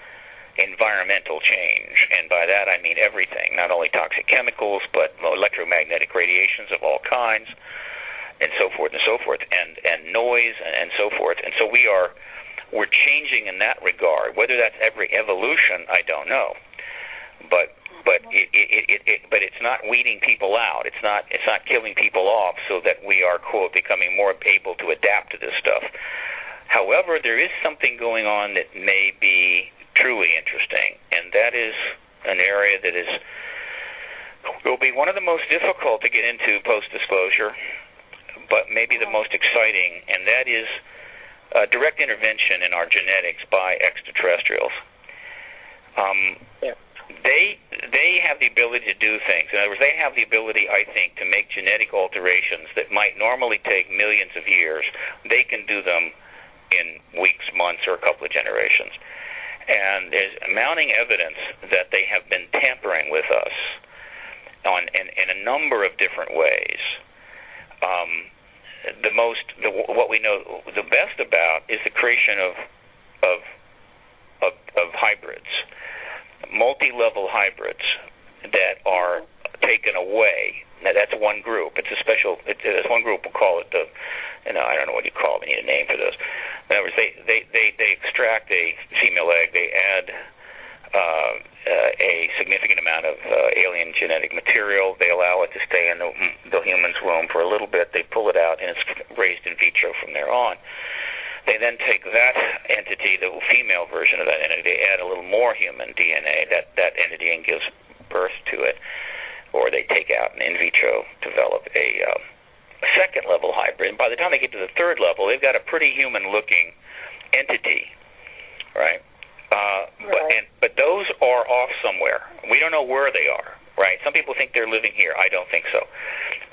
environmental change. And by that I mean everything, not only toxic chemicals, but electromagnetic radiations of all kinds, and so forth and so forth, and, and noise and, and so forth. And so we are we're changing in that regard. Whether that's every evolution, I don't know. But but it, it, it, it but it's not weeding people out. It's not it's not killing people off so that we are quote becoming more able to adapt to this stuff. However, there is something going on that may be truly interesting, and that is an area that is will be one of the most difficult to get into post disclosure, but maybe the most exciting, and that is uh, direct intervention in our genetics by extraterrestrials. Um, yeah. They they have the ability to do things. In other words, they have the ability, I think, to make genetic alterations that might normally take millions of years. They can do them in weeks, months, or a couple of generations and there's mounting evidence that they have been tampering with us on in, in a number of different ways. Um, the most, the, what we know the best about is the creation of of of, of hybrids, multi-level hybrids that are taken away. Now that's one group. It's a special. It's, it's one group. We'll call it the. You know, I don't know what you call it. We need a name for this. In other words, they they they, they extract a female egg. They add uh, uh, a significant amount of uh, alien genetic material. They allow it to stay in the, the human's womb for a little bit. They pull it out, and it's raised in vitro from there on. They then take that entity, the female version of that entity, they add a little more human DNA, that that entity, and gives birth to it or they take out an in vitro develop a, um, a second level hybrid. And by the time they get to the third level, they've got a pretty human looking entity, right? Uh, right. But and but those are off somewhere. We don't know where they are, right? Some people think they're living here. I don't think so.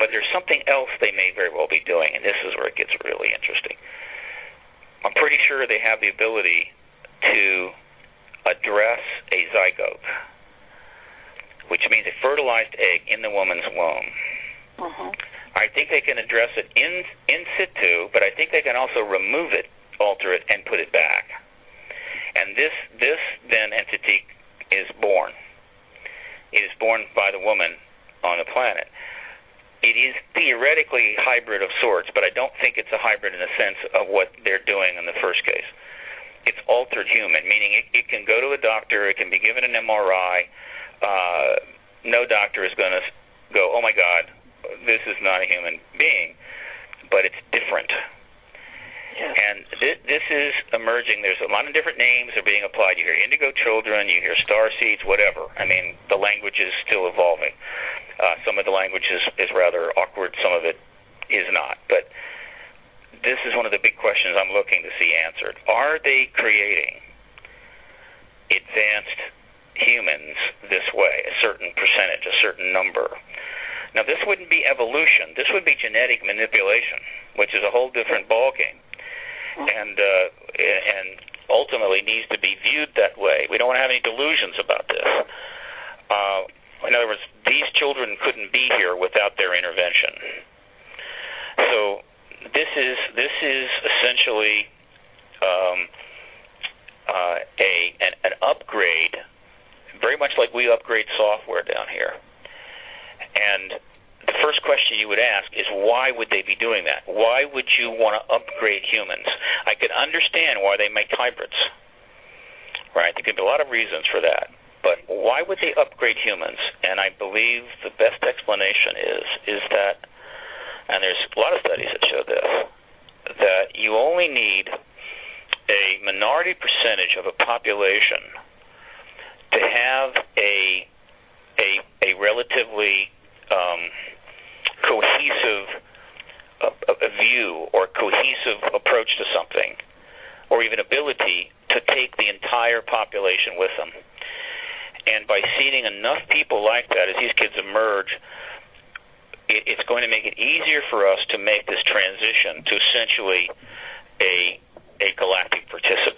But there's something else they may very well be doing, and this is where it gets really interesting. I'm pretty sure they have the ability to address a zygote which means a fertilized egg in the woman's womb. Uh-huh. I think they can address it in in situ, but I think they can also remove it, alter it, and put it back. And this this then entity is born. It is born by the woman on the planet. It is theoretically hybrid of sorts, but I don't think it's a hybrid in the sense of what they're doing in the first case. It's altered human, meaning it, it can go to a doctor, it can be given an MRI, uh, no doctor is going to go, oh my God, this is not a human being, but it's different. Yes. And th- this is emerging. There's a lot of different names are being applied. You hear indigo children, you hear star seeds, whatever. I mean, the language is still evolving. Uh, some of the language is, is rather awkward. Some of it is not. But this is one of the big questions I'm looking to see answered. Are they creating advanced humans this way, a certain percentage, a certain number? Now, this wouldn't be evolution. This would be genetic manipulation, which is a whole different ballgame and uh, and ultimately needs to be viewed that way. We don't want to have any delusions about this. Uh, in other words, these children couldn't be here without their intervention. So this is this is essentially um, uh, a an, an upgrade, very much like we upgrade software down here. And the first question you would ask is why would they be doing that? Why would you want to upgrade humans? I could understand why they make hybrids. Right? There could be a lot of reasons for that. But why would they upgrade humans? And I believe the best explanation is is that and there's a lot of studies that show this that you only need a minority percentage of a population to have a a a relatively um, cohesive a, a view or cohesive approach to something, or even ability to take the entire population with them. And by seeding enough people like that, as these kids emerge, it, it's going to make it easier for us to make this transition to essentially a a galactic participant.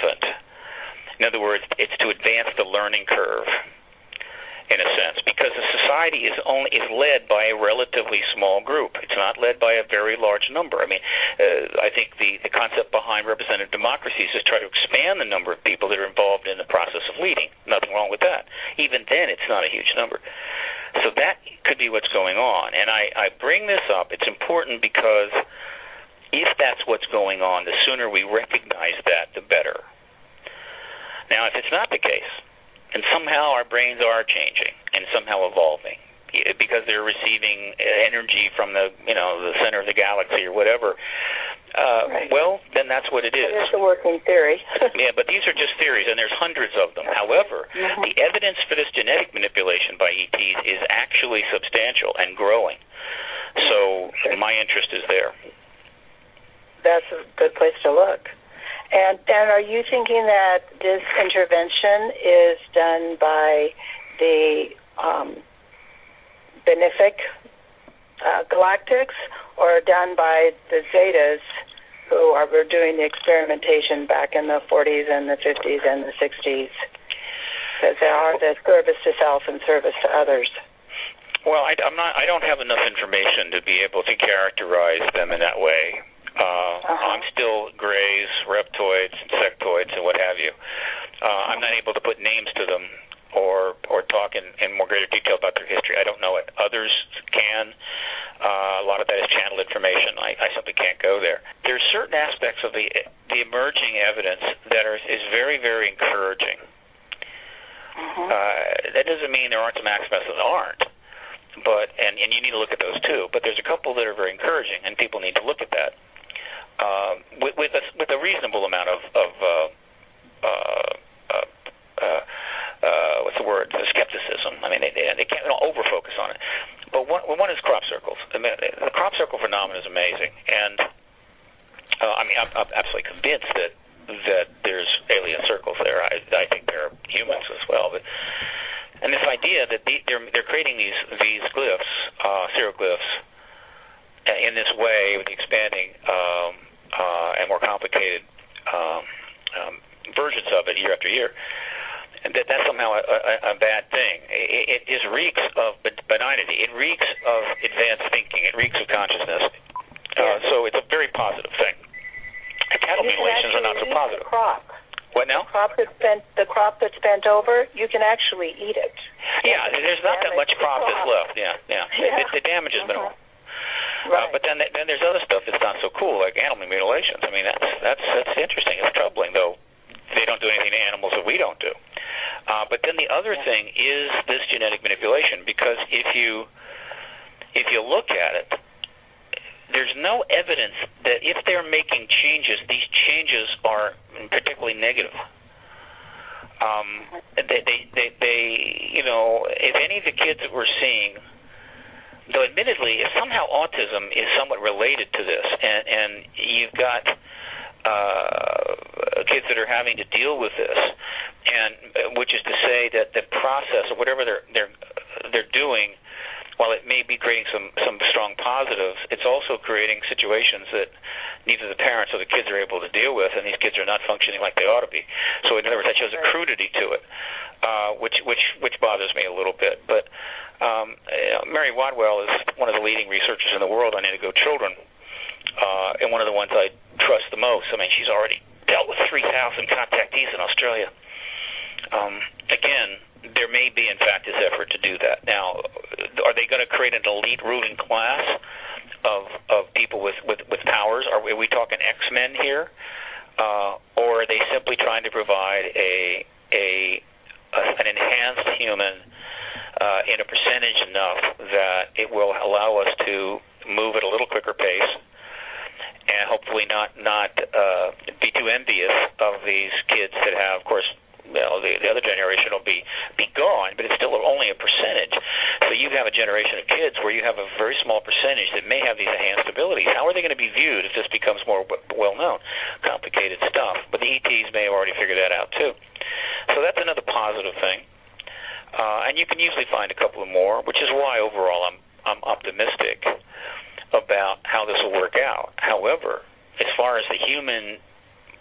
In other words, it's to advance the learning curve in a sense, because a society is only is led by a relatively small group. It's not led by a very large number. I mean, uh, I think the the concept behind representative democracy is try to expand the number of people that are involved in the process of leading. Nothing wrong with that. Even then, it's not a huge number. So that could be what's going on. And I, I bring this up. It's important because if that's what's going on, the sooner we recognize that, the better. Now, if it's not the case, and somehow our brains are changing and somehow evolving because they're receiving energy from the you know the center of the galaxy or whatever. Uh, right. Well, then that's what it is. It's a working theory. yeah, but these are just theories, and there's hundreds of them. However, mm-hmm. the evidence for this genetic manipulation by ETs is actually substantial and growing. So my interest is there. That's a good place to look. And then are you thinking that this intervention is done by the um, benefic uh, galactics or done by the Zetas who are were doing the experimentation back in the 40s and the 50s and the 60s? Because they are the service to self and service to others. Well, I, I'm not. I don't have enough information to be able to characterize them in that way. Uh, uh-huh. I'm still greys, reptoids, insectoids, and what have you. Uh, I'm not able to put names to them or or talk in, in more greater detail about their history. I don't know it. Others can. Uh, a lot of that is channeled information. I, I simply can't go there. There's certain aspects of the the emerging evidence that are is very very encouraging. Uh-huh. Uh, that doesn't mean there aren't some aspects that aren't but and and you need to look at those too. But there's a couple that are very encouraging, and people need to look at that uh, with with a, with a reasonable amount of, of uh, uh, uh, uh, uh, what's the word? The skepticism. I mean, they, they, can't they don't over focus on it. But one, one is crop circles. I mean, the crop circle phenomenon is amazing, and uh, I mean, I'm, I'm absolutely convinced that that there's alien circles there. I, I think there are humans as well, but and this idea that the, they're they're creating these these glyphs, uh, glyphs, in this way with the expanding um, uh, and more complicated um, um, versions of it year after year. And that that's somehow a, a, a bad thing. It, it just reeks of benignity. It reeks of advanced thinking. It reeks of consciousness. Uh, so it's a very positive thing. And cattle mutilations are not so positive. Crop. What now? The crop that's bent, the crop that's bent over, you can actually eat it. Yeah, there's not that much crop, that's left. Yeah, yeah. yeah. The, the damage is minimal. Uh-huh. Right. Uh, but then then there's other stuff that's not so cool, like animal mutilations. I mean, that's that's that's interesting. It's troubling, though. They don't do anything to animals that we don't do. Uh, but then the other yeah. thing is this genetic manipulation, because if you if you look at it, there's no evidence that if they're making changes, these changes are particularly negative. Um, they, they, they, they, you know, if any of the kids that we're seeing, though admittedly, if somehow autism is somewhat related to this, and, and you've got uh, kids that are having to deal with this, and which is to say that the process or whatever they're they're they're doing while it may be creating some some strong positives, it's also creating situations that neither the parents or the kids are able to deal with, and these kids are not functioning like they ought to be. So, in other words, that shows a crudity to it, uh, which which which bothers me a little bit. But um, you know, Mary Rodwell is one of the leading researchers in the world on indigo children, uh, and one of the ones I trust the most. I mean, she's already dealt with 3,000 contactees in Australia. Um, again, there may be, in fact, this effort to do that. Now, are they going to create an elite ruling class of of people with with, with powers? Are we, are we talking X Men here, uh, or are they simply trying to provide a a, a an enhanced human uh, in a percentage enough that it will allow us to move at a little quicker pace? And hopefully not not uh, be too envious of these kids that have, of course, know, the, the other generation will be be gone, but it's still only a percentage. So you have a generation of kids where you have a very small percentage that may have these enhanced abilities. How are they going to be viewed if this becomes more well known? Complicated stuff. But the ETs may have already figured that out too. So that's another positive thing. Uh, and you can usually find a couple of more, which is why overall I'm I'm optimistic about how this will work out. However, as far as the human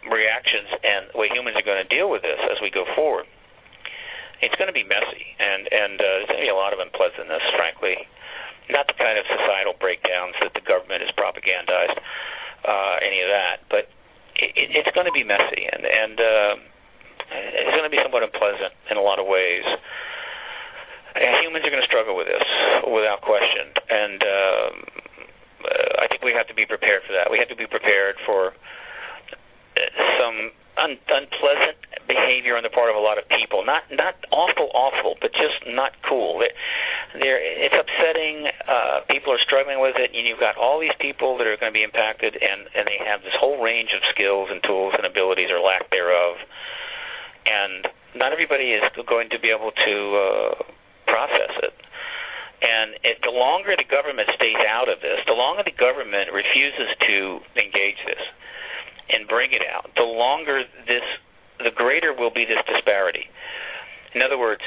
reactions and the way humans are going to deal with this as we go forward. It's going to be messy, and and uh, there's going to be a lot of unpleasantness, frankly. Not the kind of societal breakdowns that the government has propagandized, uh, any of that, but it, it's going to be messy, and and uh, it's going to be somewhat unpleasant in a lot of ways. And humans are going to struggle with this, without question, and um, uh, I think we have to be prepared for that. We have to be prepared for some un- unpleasant behavior on the part of a lot of people. Not not awful, awful, but just not cool. It, they're, it's upsetting. Uh, people are struggling with it, and you've got all these people that are going to be impacted, and and they have this whole range of skills and tools and abilities or lack thereof, and not everybody is going to be able to uh, process it. And it, the longer the government stays out of this, the longer the government refuses to engage this, and bring it out, the longer this, the greater will be this disparity. In other words,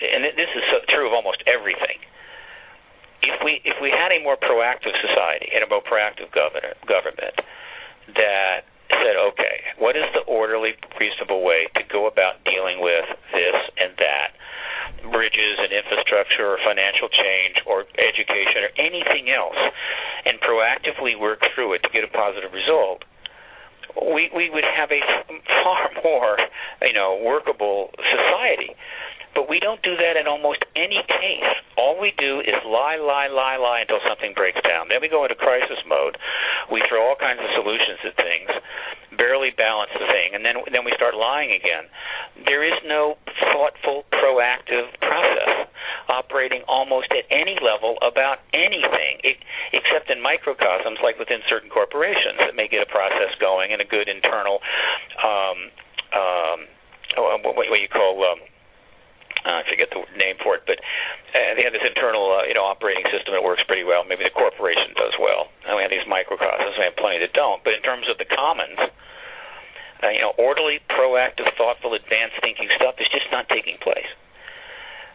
and this is so true of almost everything. If we if we had a more proactive society and a more proactive governor, government that said, okay, what is the orderly, reasonable way to go about dealing with this and that, bridges and infrastructure or financial change or education or anything else, and proactively work through it to get a positive result, we we would have a far more you know workable society. But we don't do that in almost any case. All we do is lie, lie, lie, lie until something breaks down. Then we go into crisis mode. We throw all kinds of solutions at things, barely balance the thing, and then then we start lying again. There is no thoughtful, proactive process operating almost at any level about anything, except in microcosms like within certain corporations that may get a process going and a good internal, um, um, what, what you call. Um, uh, I forget the name for it, but uh, they have this internal, uh, you know, operating system that works pretty well. Maybe the corporation does well. And we have these microcosms. We have plenty that don't. But in terms of the commons, uh, you know, orderly, proactive, thoughtful, advanced thinking stuff is just not taking place.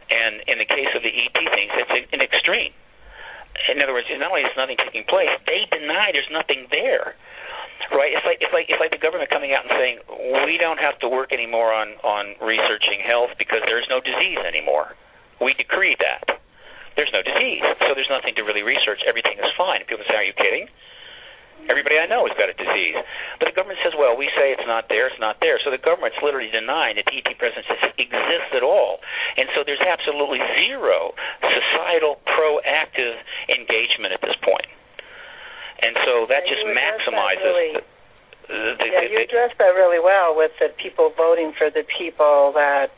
And in the case of the ET things, it's an extreme. In other words, not only is nothing taking place, they deny there's nothing there right? It's like it's like it's like the government coming out and saying we don't have to work anymore on on researching health because there's no disease anymore. We decree that there's no disease, so there's nothing to really research. Everything is fine. People say, "Are you kidding?" Everybody I know has got a disease, but the government says, "Well, we say it's not there. It's not there." So the government's literally denying that ET presence exists at all, and so there's absolutely zero societal proactive engagement at this point. and so that just maximizes. Really, the, the, yeah, you addressed that really well with the people voting for the people that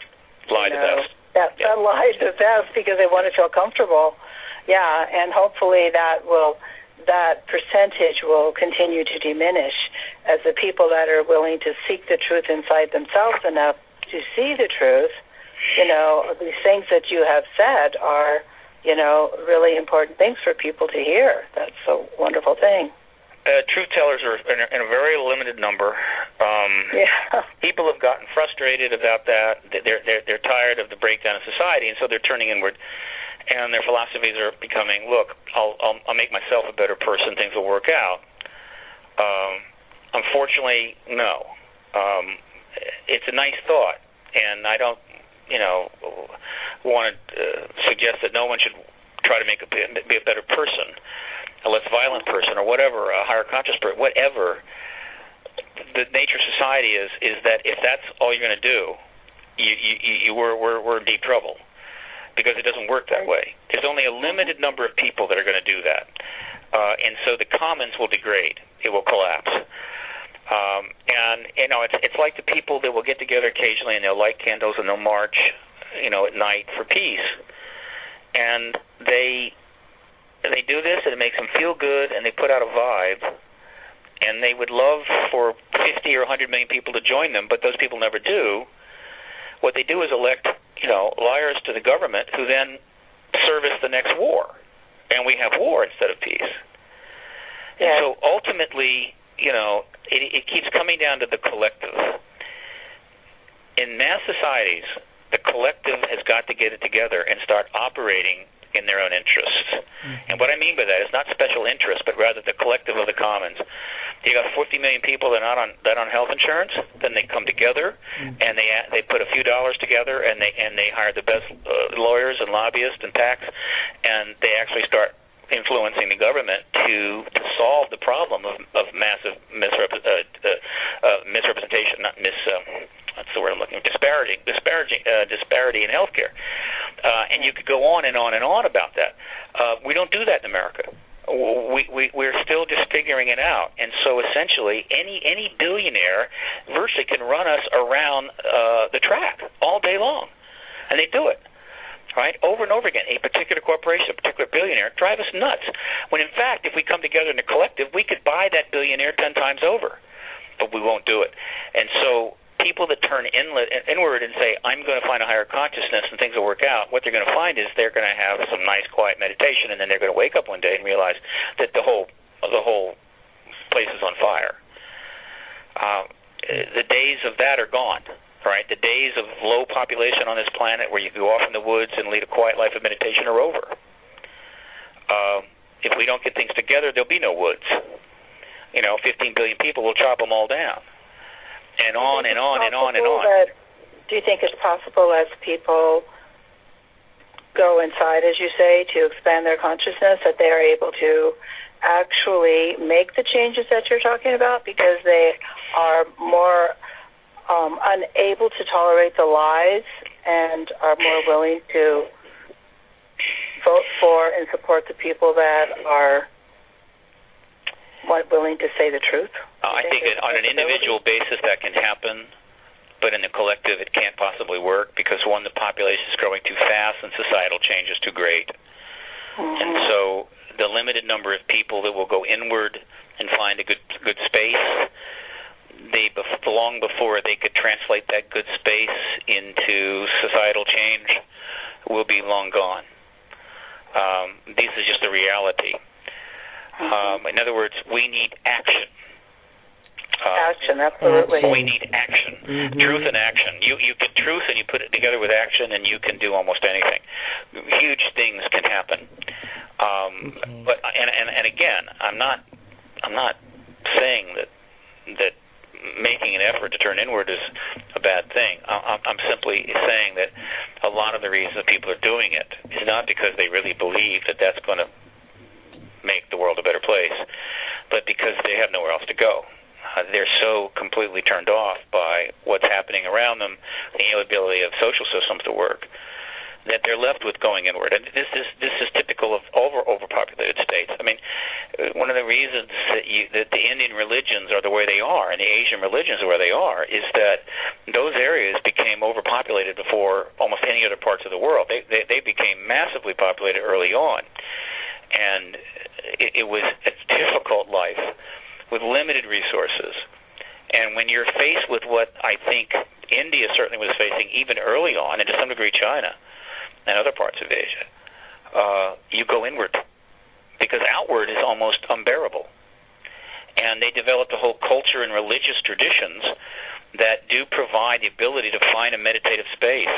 lie to death. That, yeah. that lie to death because they want to feel comfortable. Yeah, and hopefully that will that percentage will continue to diminish as the people that are willing to seek the truth inside themselves enough to see the truth, you know, these things that you have said are, you know, really important things for people to hear. That's a wonderful thing. Uh, truth tellers are in a, in a very limited number. Um, yeah. People have gotten frustrated about that. They're they're they're tired of the breakdown of society, and so they're turning inward and their philosophies are becoming, look, I'll, I'll, I'll make myself a better person. Things will work out. Um, unfortunately, no. Um, it's a nice thought, and I don't, you know, want to uh, suggest that no one should try to make a, be a better person, a less violent person, or whatever, a higher conscious person, whatever. The nature of society is is that if that's all you're going to do, you, you, you we're we're we're in deep trouble because it doesn't work that way. There's only a limited number of people that are going to do that, uh, and so the commons will degrade. It will collapse. Um, and you know, it's it's like the people that will get together occasionally and they'll light candles and they'll march, you know, at night for peace, and they they do this and it makes them feel good and they put out a vibe and they would love for 50 or 100 million people to join them, but those people never do. What they do is elect you know, liars to the government who then service the next war, and we have war instead of peace. Yeah. And so ultimately, you know, it, it keeps coming down to the collective. In mass societies, the collective has got to get it together and start operating in their own interests. Mm-hmm. And what I mean by that is not special interests, but rather the collective of the commons. You got 40 million people that are not on that on health insurance. Then they come together mm-hmm. and they they put a few dollars together and they and they hire the best uh, lawyers and lobbyists and PACs, and they actually start influencing the government to to solve the problem of of massive misrep- uh, uh, uh, misrepresentation, not mis. Uh, that's the word I'm looking for. Disparity, disparity, uh, disparity in healthcare, uh, and you could go on and on and on about that. Uh, we don't do that in America. We, we we're still just figuring it out, and so essentially, any any billionaire virtually can run us around uh, the track all day long, and they do it right? Over and over again, a particular corporation, a particular billionaire, drive us nuts. When in fact, if we come together in a collective, we could buy that billionaire ten times over, but we won't do it. And so people that turn inlet, inward and say, I'm going to find a higher consciousness and things will work out, what they're going to find is they're going to have some nice quiet meditation and then they're going to wake up one day and realize that the whole the whole place is on fire. Uh, the days of that are gone. Right, the days of low population on this planet, where you go off in the woods and lead a quiet life of meditation, are over. Uh, if we don't get things together, there'll be no woods. You know, 15 billion people will chop them all down and on and on and on and on. That, do you think it's possible as people go inside, as you say, to expand their consciousness, that they are able to actually make the changes that you're talking about because they are more um, unable to tolerate the lies and are more willing to vote for and support the people that are willing to say the truth? Uh, I think on an individual basis that can happen, but in the collective it can't possibly work because one, the population is growing too fast and societal change is too great. Mm-hmm. And so the limited number of people that will go inward and find a good good space, they long before they could translate that good space into societal change, will be long gone. Um, this is just a reality. Um, in other words, we need action. Uh, action, absolutely. We need action, mm-hmm. truth and action. You you get truth and you put it together with action, and you can do almost anything. Huge things can happen. Um, mm-hmm. But and, and and again, I'm not I'm not saying that that making an effort to turn inward is a bad thing. I'm simply saying that a lot of the reasons that people are doing it is not because they really believe that that's going to make the world a better place, but because they have nowhere else to go. Uh, they're so completely turned off by what's happening around them, the inability of social systems to work, that they're left with going inward. And this is this is typical of over overpopulated states. I mean, uh, one of the reasons that you that the Indian religions are the way they are and the Asian religions are where they are is that those areas became overpopulated before almost any other parts of the world. They they, they became massively populated early on and it, it was a difficult life with limited resources. And when you're faced with what I think India certainly was facing even early on, and to some degree China and other parts of Asia, uh, you go inward because outward is almost unbearable. And they developed a whole culture and religious traditions that do provide the ability to find a meditative space.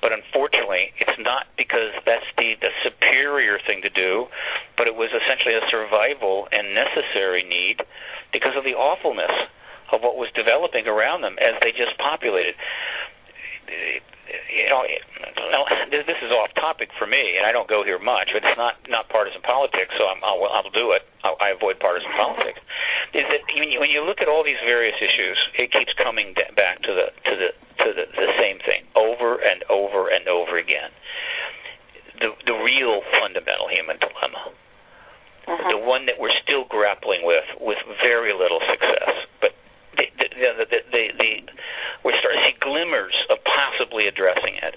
But unfortunately, it's not because that's the, the superior thing to do, but it was essentially a survival and necessary need because of the awfulness of what was developing around them as they just populated. You know, this is off topic for me, and I don't go here much, but it's not not partisan politics, so I'm, I'll, I'll do it. I'll, I avoid partisan politics. Is that when you, when you look at all these various issues, it keeps coming back to the to the to the, the same thing over and over and over again. The the real fundamental human dilemma uh-huh. the one that we're still grappling with with very little success. But the, the, the, the, the, we're starting to see glimmers of possibly addressing it,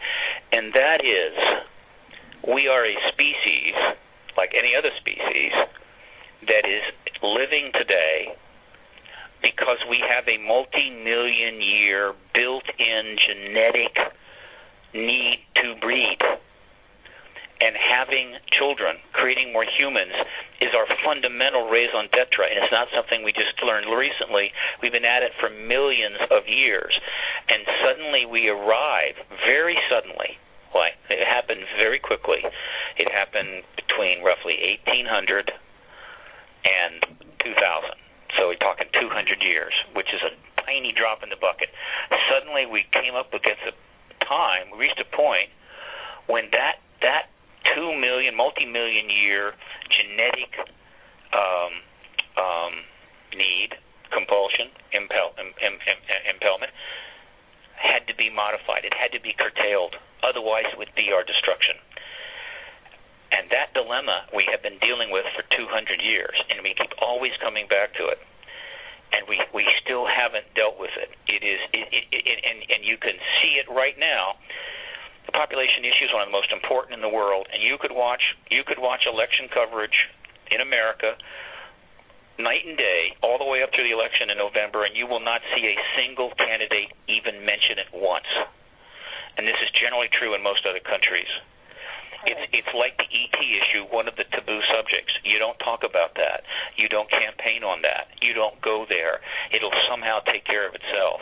and that is we are a species, like any other species, that is living today because we have a multi-million year built-in genetic need to breed and having children, creating more humans, is our fundamental raison d'etre, and it's not something we just learned recently. We've been at it for millions of years, and suddenly we arrive, very suddenly. Why? it happened very quickly. It happened between roughly 1800 and 2000. So we're talking 200 years, which is a tiny drop in the bucket. Suddenly we came up against a time, we reached a point when that that two million, multi-million year genetic um, um, need, compulsion, impel, im, im, im, impellment, had to be modified. It had to be curtailed. Otherwise, it would be our destruction. And that dilemma we have been dealing with for 200 years, and we keep always coming back to it. And we, we still haven't dealt with it. It is, it, it, it, and, and you can see it right now population issue is one of the most important in the world, and you could watch you could watch election coverage in America night and day all the way up to the election in November, and you will not see a single candidate even mention it once. And this is generally true in most other countries. It's it's like the ET issue, one of the taboo subjects. You don't talk about that. You don't campaign on that. You don't go there. It'll somehow take care of itself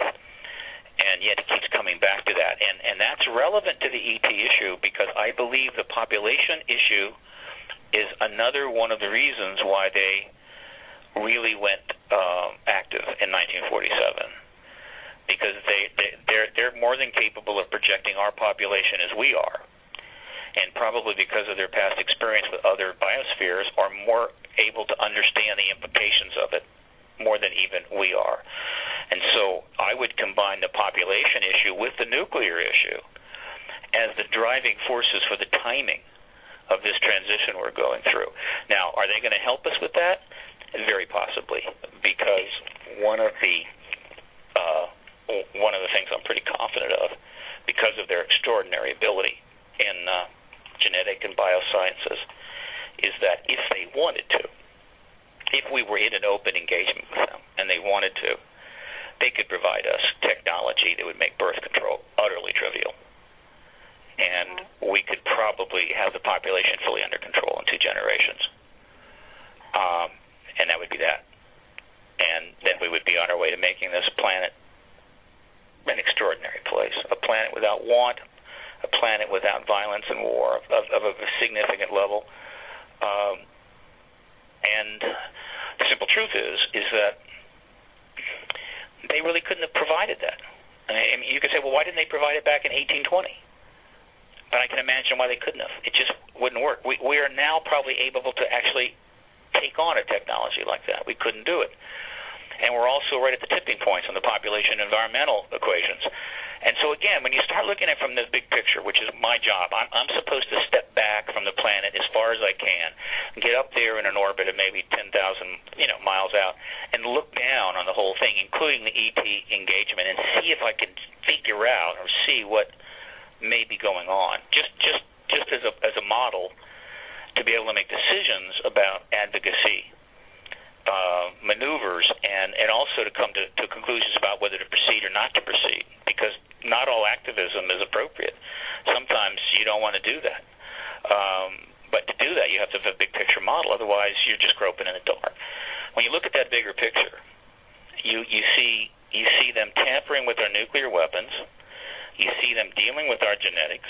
and yet it keeps coming back to that. And and that's relevant to the ET issue because I believe the population issue is another one of the reasons why they really went um, active in 1947 because they, they they're they're more than capable of projecting our population as we are. And probably because of their past experience with other biospheres are more able to understand the implications of it more than even we are. And so I would combine the population issue with the nuclear issue as the driving forces for the timing of this transition we're going through. Now, are they going to help us with that? Very possibly, because one of the uh, one of the things I'm pretty confident of, because of their extraordinary ability in uh, genetic and biosciences, is that if they wanted to, if we were in an open engagement with them and they wanted to, they could provide us technology that would make birth control utterly trivial. And we could probably have the population fully under control in two generations. Um, and that would be that. And then we would be on our way to making this planet an extraordinary place, a planet without want, a planet without violence and war of, of, of a significant level. Um, and the simple truth is is that they really couldn't have provided that. I mean, you could say, well, why didn't they provide it back in 1820? But I can imagine why they couldn't have. It just wouldn't work. We we are now probably able to actually take on a technology like that. We couldn't do it. And we're also right at the tipping points on the population environmental equations. And so again, when you start looking at it from the big picture, which is my job, I'm, I'm supposed to step back from the planet as far as I can, get up there in an orbit of maybe 10,000 you know miles out, and look down on the whole thing, including the ET engagement, and see if I can figure out or see what may be going on. Just just just as a as a model to be able to make decisions about advocacy uh, maneuvers and, and also to come to, to conclusions about whether to proceed or not to proceed because not all activism is appropriate. Sometimes you don't want to do that. Um, but to do that, you have to have a big picture model. Otherwise, you're just groping in the dark. When you look at that bigger picture, you you see you see them tampering with our nuclear weapons. You see them dealing with our genetics,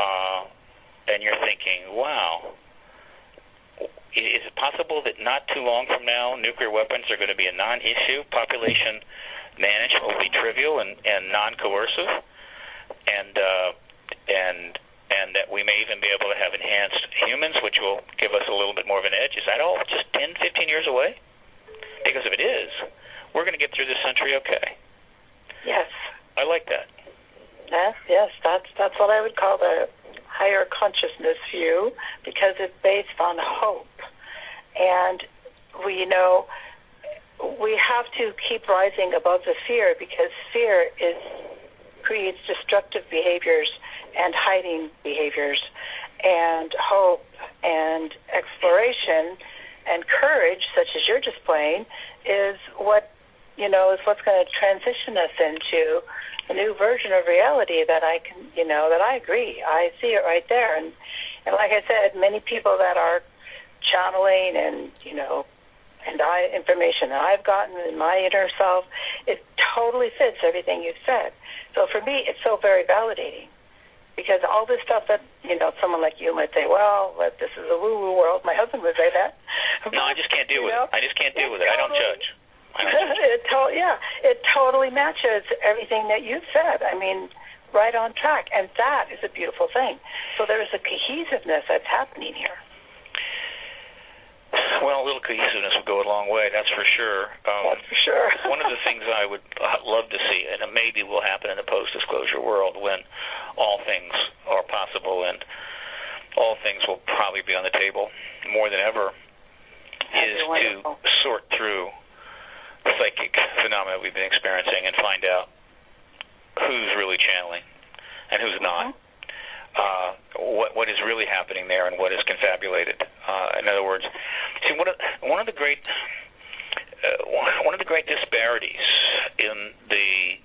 uh, and you're thinking, wow. Is it possible that not too long from now, nuclear weapons are going to be a non-issue? Population management will be trivial and, and non-coercive, and uh, and and that we may even be able to have enhanced humans, which will give us a little bit more of an edge. Is that all just 10, 15 years away? Because if it is, we're going to get through this century okay. Yes. I like that. Yes, yes, that's that's what I would call the higher consciousness view because it's based on hope. And we know we have to keep rising above the fear because fear is creates destructive behaviors and hiding behaviors, and hope and exploration and courage, such as you're displaying, is what you know is what's going to transition us into a new version of reality that I can, you know, that I agree. I see it right there, and and like I said, many people that are channeling and you know and I information that I've gotten in my inner self, it totally fits everything you've said. So for me, it's so very validating because all this stuff that you know someone like you might say, well, this is a woo woo world. My husband would say that. No, I just can't deal with know? it. I just can't deal with it. I don't judge. it to- yeah, it totally matches everything that you said. I mean, right on track, and that is a beautiful thing. So there is a cohesiveness that's happening here. Well, a little cohesiveness would go a long way, that's for sure. Um, that's for sure. one of the things I would uh, love to see, and it maybe will happen in the post-disclosure world when all things are possible and all things will probably be on the table more than ever, That'd is to sort through psychic phenomena we've been experiencing and find out who's really channeling and who's not. Mm-hmm uh, what what is really happening there and what is confabulated. Uh, in other words, see one of one of the great uh, one of the great disparities in the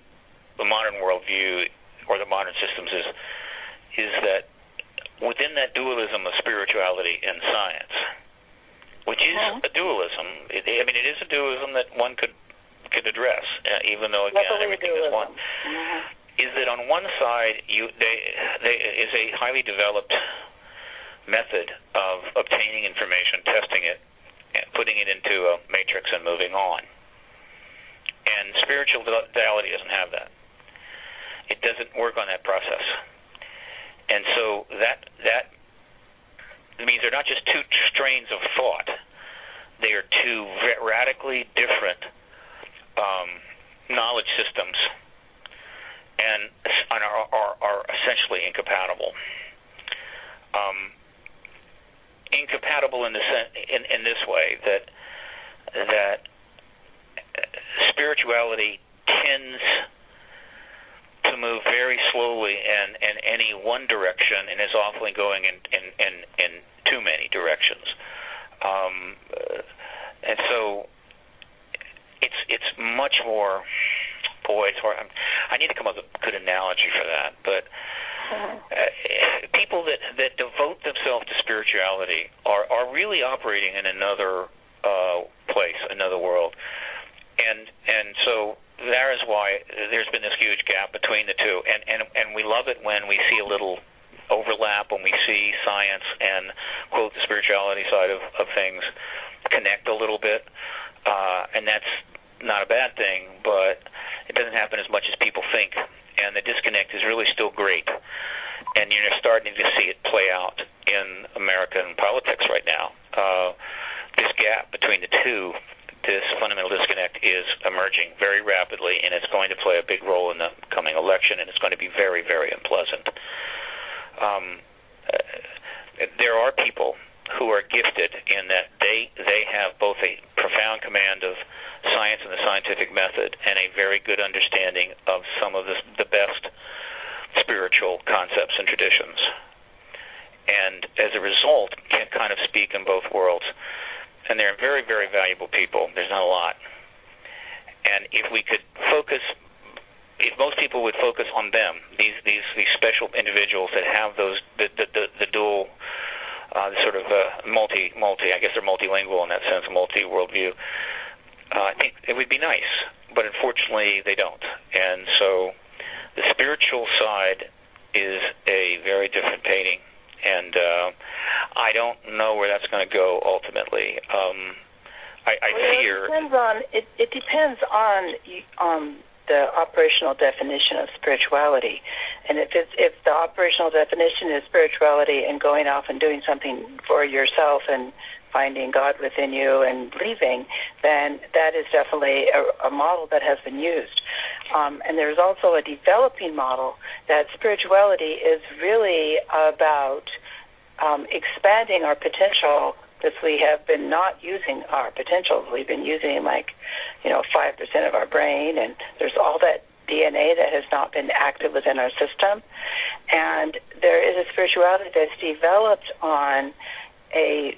the modern worldview or the modern systems is is that within that dualism of spirituality and science, which is mm-hmm. a dualism. It, I mean, it is a dualism that one could could address, uh, even though again everything dualism. is one. Mm-hmm is that on one side you they, they is a highly developed method of obtaining information, testing it, and putting it into a matrix and moving on. And spiritual duality doesn't have that. It doesn't work on that process. And so that that means they're not just two strains of thought; they are two radically different um, knowledge systems and are, are, are essentially incompatible. Um, incompatible in the in, in this way that that spirituality tends to move very slowly in, in any one direction and is often going in in, in, in too many directions. Um, and so it's it's much more boy, it's hard. I'm, I need to come up with a good analogy for that. But uh, people that that devote themselves to spirituality are are really operating in another uh, place, another world, and and so that is why there's been this huge gap between the two, and and and we love it when we see a little overlap when we see science and quote the spirituality side of, of things connect a little bit, uh, and that's not a bad thing, but it doesn't happen as much as people think, and the disconnect is really still great. And you're starting to see it play out in American politics right now. Uh, this gap between the two, this fundamental disconnect, is emerging very rapidly, and it's going to play a big role in the coming election, and it's going to be very, very unpleasant. Um, uh, there are people who are gifted in that they they have both a profound command of science and the scientific method and a very good understanding of some of the, the best spiritual concepts and traditions. And as a result, can kind of speak in both worlds. And they're very, very valuable people. There's not a lot. And if we could focus, if most people would focus on them, these these these special individuals that have those the the the, the dual. Uh, sort of uh, multi, multi. I guess they're multilingual in that sense, multi worldview. Uh, I think it would be nice, but unfortunately they don't. And so, the spiritual side is a very different painting and uh, I don't know where that's going to go ultimately. Um, I, I well, fear it depends on it. It depends on um, the operational definition of spirituality, and if it's if the operational definition is spirituality and going off and doing something for yourself and finding God within you and leaving, then that is definitely a, a model that has been used. Um, and there's also a developing model that spirituality is really about um, expanding our potential because we have been not using our potential. We've been using like, you know, 5% of our brain, and there's all that DNA that has not been active within our system. And there is a spirituality that's developed on a a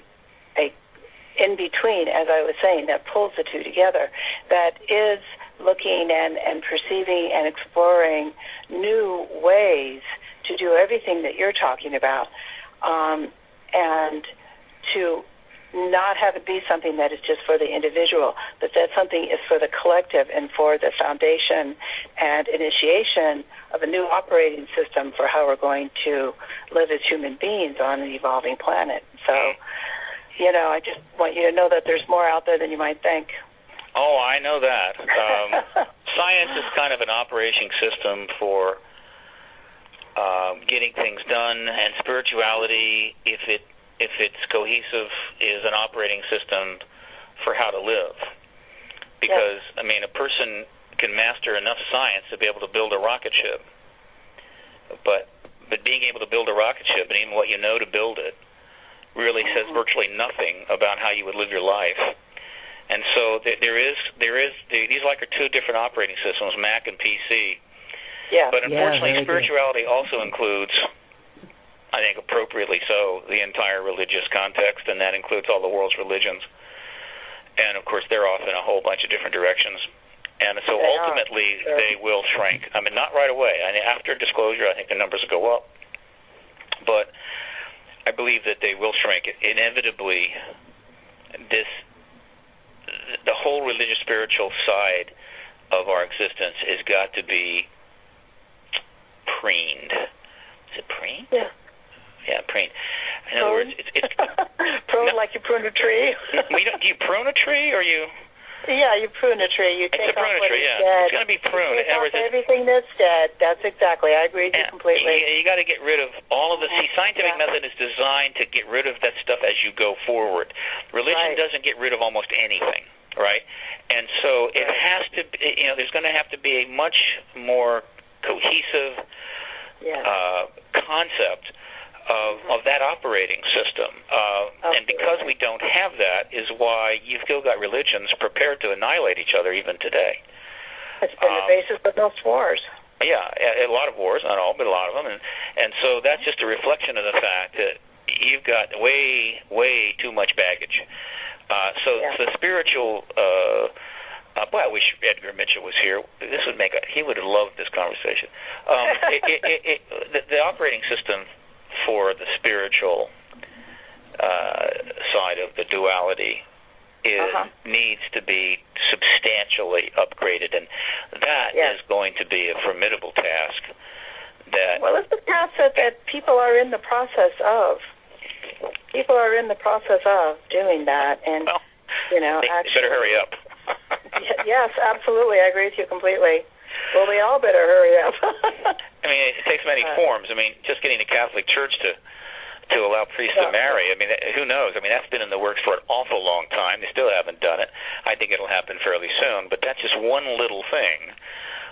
in between, as I was saying, that pulls the two together, that is looking and, and perceiving and exploring new ways to do everything that you're talking about. Um, and to not have it be something that is just for the individual, but that something is for the collective and for the foundation and initiation of a new operating system for how we're going to live as human beings on an evolving planet. So, you know, I just want you to know that there's more out there than you might think. Oh, I know that. Um, science is kind of an operating system for uh, getting things done, and spirituality, if it if it's cohesive, is an operating system for how to live. Because yes. I mean, a person can master enough science to be able to build a rocket ship, but but being able to build a rocket ship and even what you know to build it really says virtually nothing about how you would live your life. And so there, there is there is these like are two different operating systems, Mac and PC. Yeah. But unfortunately, very good. spirituality also includes, I think appropriately so, the entire religious context, and that includes all the world's religions. And of course, they're off in a whole bunch of different directions. And so They are, ultimately, sure. they will shrink. I mean, not right away. I mean, after disclosure, I think the numbers will go up. But I believe that they will shrink. Inevitably, this the whole religious spiritual side of our existence has got to be preened. Is it preened? Yeah. Yeah, preened. In other words, it's, it's prune No. like you prune a tree. we don't. Do you prune a tree, or you? Yeah, you prune a tree. You It's take a prune off a tree, yeah. dead. It's gonna be pruned. You take off everything that's dead. That's exactly. I agree with you completely. You, you got to get rid of all of the. See, scientific Yeah. method is designed to get rid of that stuff as you go forward. Religion Right. doesn't get rid of almost anything, right? And so it Right. has to. be- You know, there's going to have to be a much more cohesive yeah. uh, concept of of that operating system. Uh, and because we don't have that, is why you've still got religions prepared to annihilate each other even today. it's been um, the basis of most wars. Yeah, a, a lot of wars, not all, but a lot of them, and and so that's just a reflection of the fact that you've got way way too much baggage. Uh, so Yeah. the spiritual. Uh, uh, boy, I wish Edgar Mitchell was here. This would make a, he would have loved this conversation. Um, it, it, it, it, the, the operating system for the spiritual uh, side of the duality is Uh-huh. needs to be substantially upgraded, and that is Yes. going to be a formidable task. That Well, it's a task that, that people are in the process of. People are in the process of doing that, and well, you know, they actually, better hurry up. Yes, absolutely, I agree with you completely. Well, we all better hurry up. I mean, it takes many Uh, forms. I mean, just getting the Catholic Church to to allow priests Yeah. to marry. I mean, who knows? I mean, that's been in the works for an awful long time. They still haven't done it. I think it'll happen fairly soon. But that's just one little thing.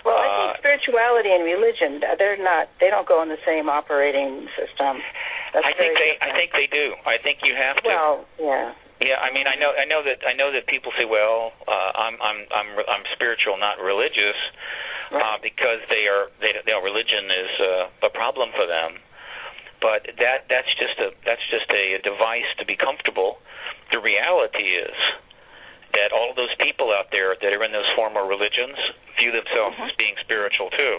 well, I Uh, think spirituality and religion, they're not, they don't go in the same operating system. That's I think they. I think they do. I think you have to. Well, yeah. Yeah, I mean, I know, I know that, I know that people say, "Well, uh, I'm, I'm, I'm, I'm spiritual, not religious," uh, because they are, they, you know, religion is uh, a problem for them. but that that's just a that's just a, a device to be comfortable. The reality is that all of those people out there that are in those former religions view themselves mm-hmm. as being spiritual too.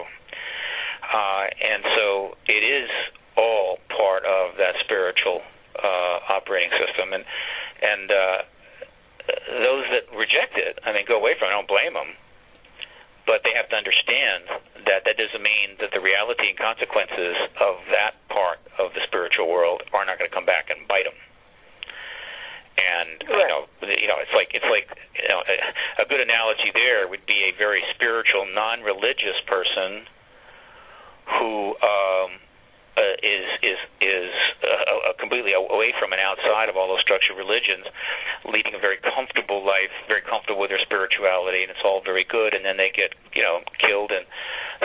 Uh, and so it is all part of that spiritual uh, operating system. And and uh, those that reject it, I mean, go away from it. I don't blame them. But they have to understand that that doesn't mean that the reality and consequences of that part of the spiritual world are not going to come back and bite them and right. you know you know it's like it's like you know a, a good analogy there would be a very spiritual non-religious person who um uh, is is is uh, uh, completely away from and outside of all those structured religions, leading a very comfortable life, very comfortable with their spirituality, and it's all very good. And then they get you know killed in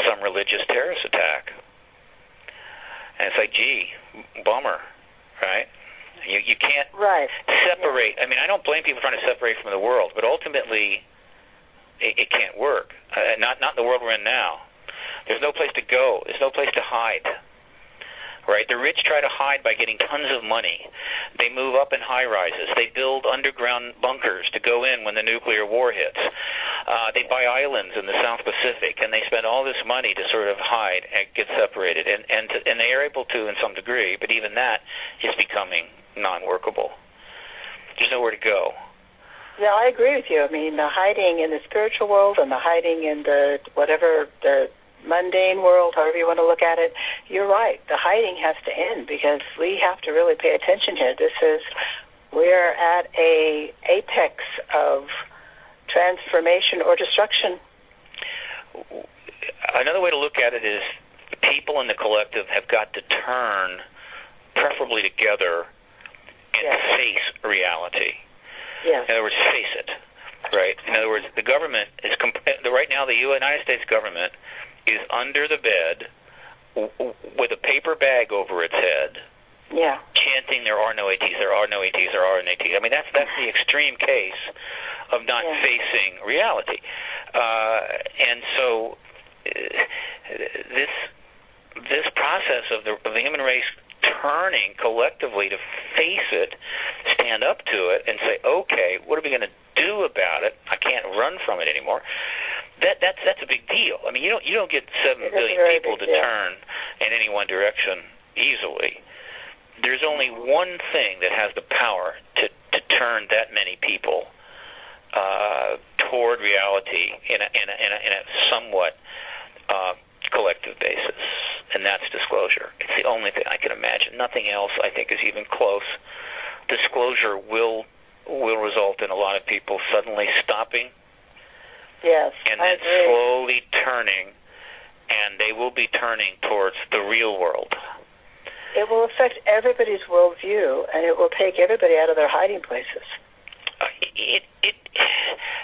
some religious terrorist attack, and it's like, gee, bummer, right? You you can't right. separate. Yeah. I mean, I don't blame people trying to separate from the world, but ultimately, it, it can't work. Uh, not not in the world we're in now. There's no place to go. There's no place to hide right? The rich try to hide by getting tons of money. They move up in high rises. They build underground bunkers to go in when the nuclear war hits. Uh, they buy islands in the South Pacific, and they spend all this money to sort of hide and get separated. And and to, and they are able to in some degree, but even that is becoming non-workable. There's nowhere to go. Yeah, I agree with you. I mean, the hiding in the spiritual world and the hiding in the whatever the mundane world, however you want to look at it, you're right. The hiding has to end because we have to really pay attention here. This is we're at a apex of transformation or destruction. Another way to look at it is people in the collective have got to turn, preferably together, and yes. face reality. Yes. In other words, face it. Right. In other words, the government is comp- right now. The United States government is under the bed w- with a paper bag over its head. Yeah. Chanting, "There are no ETs. There are no ETs. There are no ETs." I mean, that's that's the extreme case of not yeah. facing reality, uh, and so uh, this this process of the of the human race turning collectively to face it, stand up to it, and say, "Okay, what are we going to do about it? I can't run from it anymore." That that's that's a big deal. I mean, you don't you don't get seven billion people to deal. turn in any one direction easily. There's only one thing that has the power to to turn that many people uh, toward reality in a in a, in a, in a somewhat uh, collective basis, and that's disclosure. It's the only thing I can imagine. Nothing else, I think, is even close. Disclosure will will result in a lot of people suddenly stopping Yes. And then slowly turning, and they will be turning towards the real world. It will affect everybody's worldview, and it will take everybody out of their hiding places. It, it,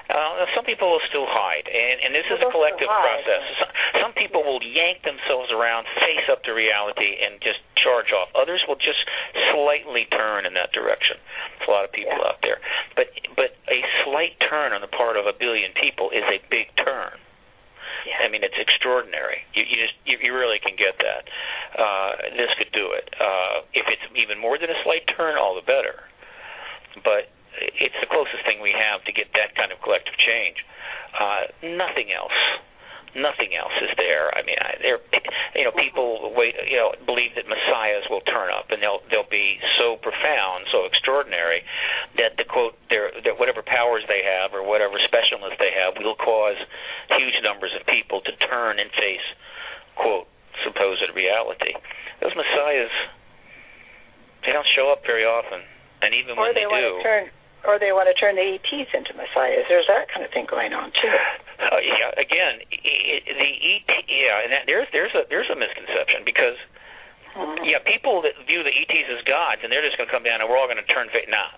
uh, some people will still hide, and, and this is a collective process. Some, some people will yank themselves around, face up to reality, and just charge off. Others will just slightly turn in that direction. There's a lot of people yeah. out there, but but a slight turn on the part of a billion people is a big turn. Yeah. I mean, it's extraordinary. You, you just you, you really can get that. Uh, this could do it. Uh, if it's even more than a slight turn, all the better. But it's the closest thing we have to get that kind of collective change. Uh, nothing else. Nothing else is there. I mean, I, there, you know, people wait, you know, believe that messiahs will turn up, and they'll they'll be so profound, so extraordinary, that the quote, their, their whatever powers they have or whatever specialness they have will cause huge numbers of people to turn and face, quote, supposed reality. Those messiahs, they don't show up very often, and even or when they, they do, turn or they want to turn the ETs into messiahs. There's that kind of thing going on too. Uh, yeah, again, it, the ET, yeah, and that, there's there's a there's a misconception because mm-hmm. yeah, people that view the ETs as gods and they're just going to come down and we're all going to turn face. Nah,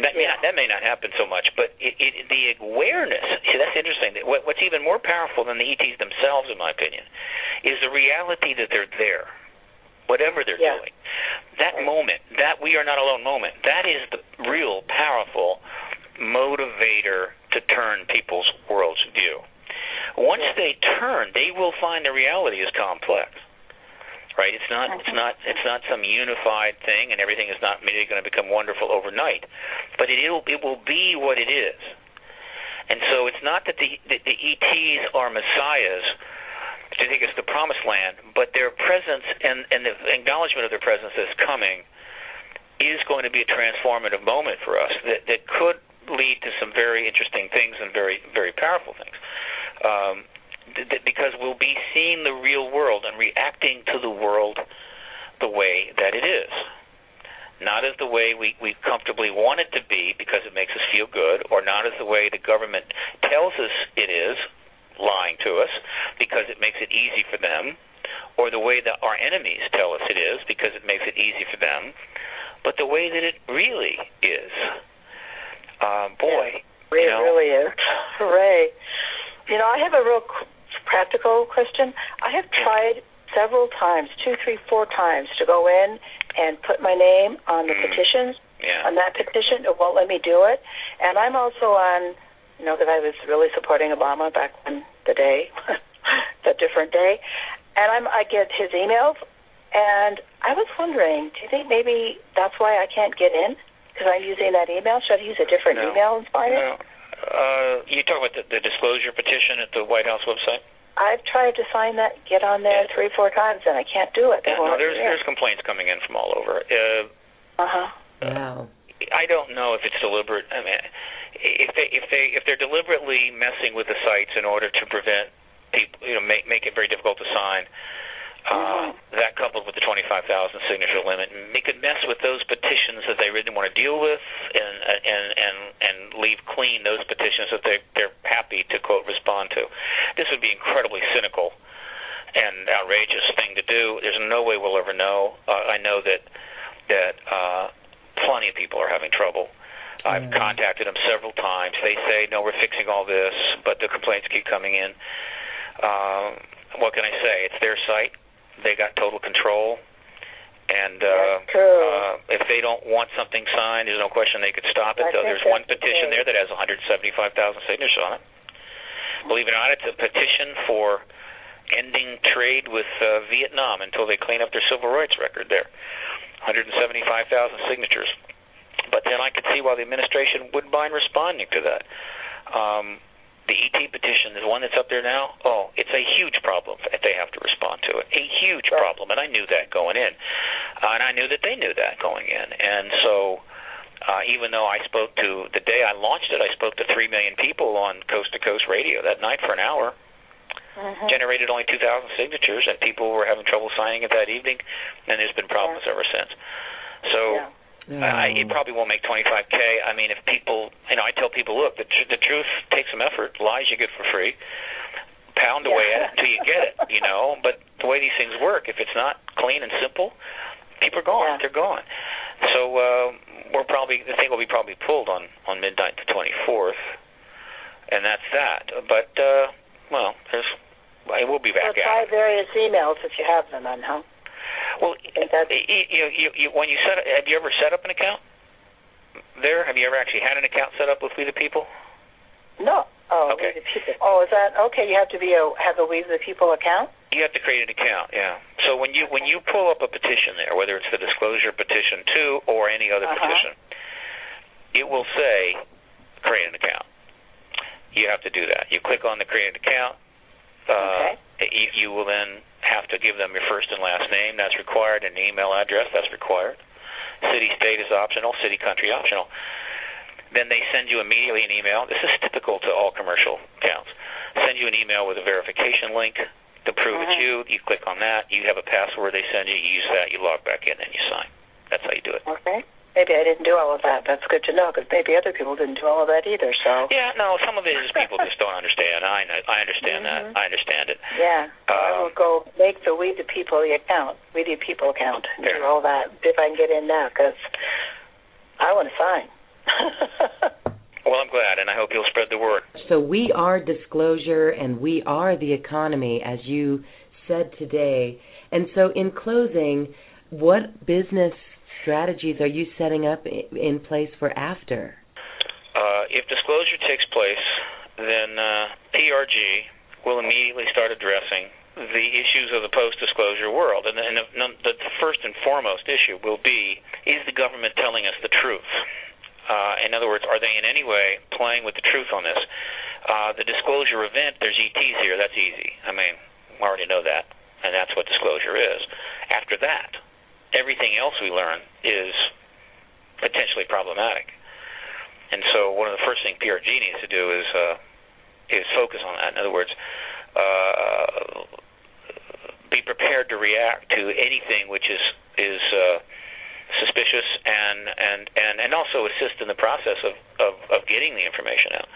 that may not that may not happen so much, but it, it, the awareness. See, that's interesting. What, what's even more powerful than the ETs themselves, in my opinion, is the reality that they're there whatever they're yeah. doing. That right. moment, that we are not alone moment, that is the real powerful motivator to turn people's world's view. Once yeah. they turn, they will find the reality is complex. right? It's not it's mm-hmm. not it's not some unified thing, and everything is not maybe going to become wonderful overnight, but it will it will be what it is. And so it's not that the the, the ETs are messiahs to take us to the promised land, but their presence and and the acknowledgement of their presence that's coming is going to be a transformative moment for us that that could lead to some very interesting things and very very powerful things. Um, th- because we'll be seeing the real world and reacting to the world the way that it is. Not as the way we, we comfortably want it to be because it makes us feel good, or not as the way the government tells us it is, lying to us makes it easy for them, or the way that our enemies tell us it is because it makes it easy for them, but the way that it really is. Um, boy, it you know, really is. Hooray! You know, I have a real practical question. I have tried several times, two, three, four times, to go in and put my name on the Mm. petitions. yeah. On that petition, it won't let me do it. And I'm also on, you know, because I was really supporting Obama back when the day, the different day, and I'm I get his emails, and I was wondering, do you think maybe that's why I can't get in? Because I'm using that email. Should I use a different No. email and find it? No. Uh, you talk about the, the disclosure petition at the White House website? I've tried to sign that, get on there three, four times, and I can't do it. They Yeah, no, there's let there's complaints coming in from all over. Uh, Uh-huh. Wow. I don't know if it's deliberate. I mean, if they if they if they're deliberately messing with the sites in order to prevent people, you know, make make it very difficult to sign. Uh, That coupled with the 25,000 signature limit, they could mess with those petitions that they really want to deal with, and and and and leave clean those petitions that they they're happy to quote respond to. This would be incredibly cynical and outrageous thing to do. There's no way we'll ever know. Uh, I know that that uh, plenty of people are having trouble. I've Yeah. contacted them several times. They say, no, we're fixing all this, but the complaints keep coming in. Um, what can I say? It's their site. They got total control. And uh, uh, if they don't want something signed, there's no question they could stop it. I Though there's one petition true. there that has 175,000 signatures on it. Believe it or not, it's a petition for ending trade with uh, Vietnam until they clean up their civil rights record there. 175,000 signatures. But then I could see why the administration wouldn't mind responding to that. Um, the ET petition, the one that's up there now, oh, it's a huge problem if they have to respond to it. A huge Right. problem, and I knew that going in, uh, and I knew that they knew that going in, and so. Uh, even though I spoke to the day I launched it, I spoke to three million people on coast to coast radio that night for an hour Mhm. generated only 2,000 signatures, and people were having trouble signing it that evening, and there's been problems ever since. So Yeah. I, it probably won't make 25k. I mean, if people, you know, I tell people, look, the, tr- the truth takes some effort. Lies you get for free. Pound away Yeah. at it until you get it, you know. But the way these things work, if it's not clean and simple, people are gone. Yeah. They're gone. So uh, we're probably the thing will be probably pulled on on midnight the 24th, and that's that. But uh, well, there's it will be back try at it. various emails if you have them, then, huh? Well, you, you, you, you, when you set, have you ever set up an account there? Have you ever actually had an account set up with We the People? No. Oh, Okay. We the People. Oh, is that okay? You have to be a have a We the People account. You have to create an account, yeah. So when you when you pull up a petition there, whether it's the disclosure petition two or any other Uh-huh. petition, it will say create an account. You have to do that. You click on the create an account. Uh, you, you will then have to give them your first and last name. That's required. An email address. That's required. City state is optional. City country optional. Then they send you immediately an email. This is typical to all commercial accounts. Send you an email with a verification link to prove it's Mhm. you. You click on that. You have a password they send you. You use that. You log back in and you sign. That's how you do it. Okay. Maybe I didn't do all of that. That's good to know because maybe other people didn't do all of that either. So Yeah, no, some of it is people just don't understand. I know, I understand Mhm. that. I understand it. yeah, I Um, will go make the We the People the account, We the People account, and do all that if I can get in now because I want to sign. Well, I'm glad, and I hope you'll spread the word. So we are disclosure and we are the economy, as you said today. And so, in closing, what business strategies are you setting up in place for after? Uh, if disclosure takes place, then uh, PRG will immediately start addressing the issues of the post-disclosure world. And, and the, the first and foremost issue will be: Is the government telling us the truth? Uh, in other words, are they in any way playing with the truth on this? Uh, the disclosure event, there's ETs here. That's easy. I mean, we already know that, and that's what disclosure is. After that, everything else we learn is potentially problematic. And so, one of the first things PRG needs to do is uh, is focus on that. In other words, uh, be prepared to react to anything which is is uh, suspicious and and and and also assist in the process of of, of getting the information out.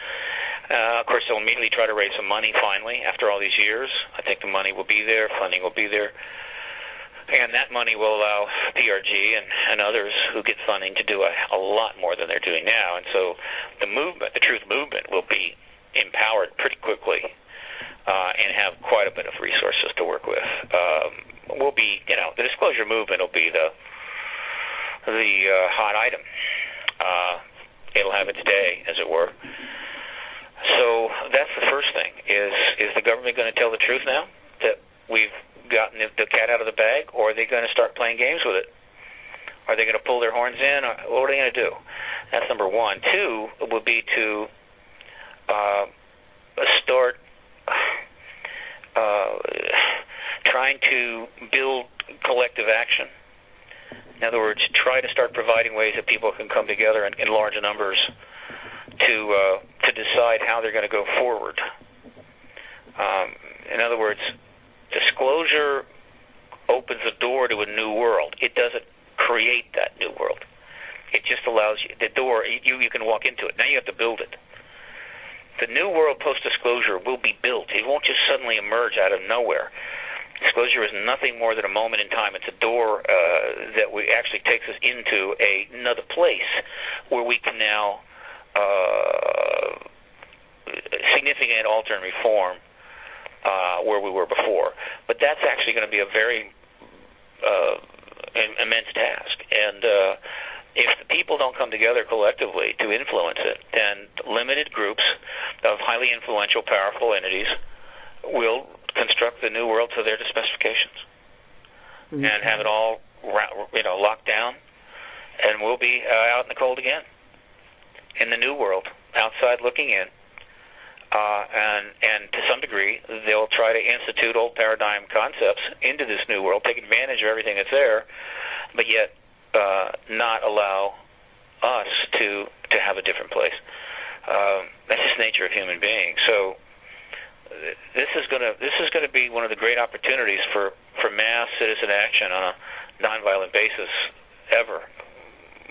Uh, of course, they'll immediately try to raise some money finally after all these years. I think the money will be there, funding will be there, and that money will allow PRG and, and others who get funding to do a, a lot more than they're doing now. And so the movement, the truth movement, will be empowered pretty quickly uh, and have quite a bit of resources to work with. Um, will be, you know, the disclosure movement will be the the uh, hot item. Uh, it'll have its day, as it were. So that's the first thing: is is the government going to tell the truth now that we've gotten the cat out of the bag, or are they going to start playing games with it? Are they going to pull their horns in? Or what are they going to do? That's number one. Two would be to uh, start uh, trying to build collective action in other words, try to start providing ways that people can come together in, in large numbers to uh, to decide how they're going to go forward. Um, in other words, disclosure opens the door to a new world. It doesn't create that new world. It just allows you the door. You you can walk into it. Now you have to build it. The new world post disclosure will be built. It won't just suddenly emerge out of nowhere. Disclosure is nothing more than a moment in time. It's a door uh, that we actually takes us into a, another place where we can now uh, significant alter and reform uh, where we were before. But that's actually going to be a very uh, immense task. And uh, if the people don't come together collectively to influence it, then limited groups of highly influential, powerful entities will construct the new world to their specifications mm-hmm. and have it all you know locked down, and we'll be uh, out in the cold again in the new world, outside looking in. Uh, and and to some degree, they'll try to institute old paradigm concepts into this new world, take advantage of everything that's there, but yet uh, not allow us to to have a different place. Uh, that's just nature of human beings. So this is going to this is going to be one of the great opportunities for for mass citizen action on a nonviolent basis ever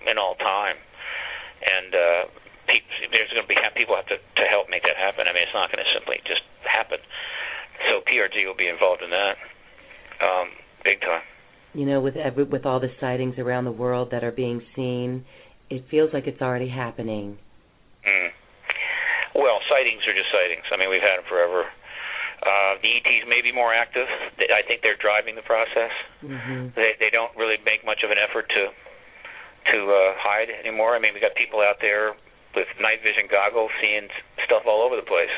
in all time, and uh, pe- there's going to be people have to to help make that happen. I mean, it's not going to simply just happen. So PRG will be involved in that um, big time. You know, with every, with all the sightings around the world that are being seen, it feels like it's already happening. Mm. Well, sightings are just sightings. I mean, we've had them forever. Uh, the ETs may be more active. I think they're driving the process. Mm-hmm. They they don't really make much of an effort to to uh, hide anymore. I mean, we got people out there with night vision goggles seeing stuff all over the place.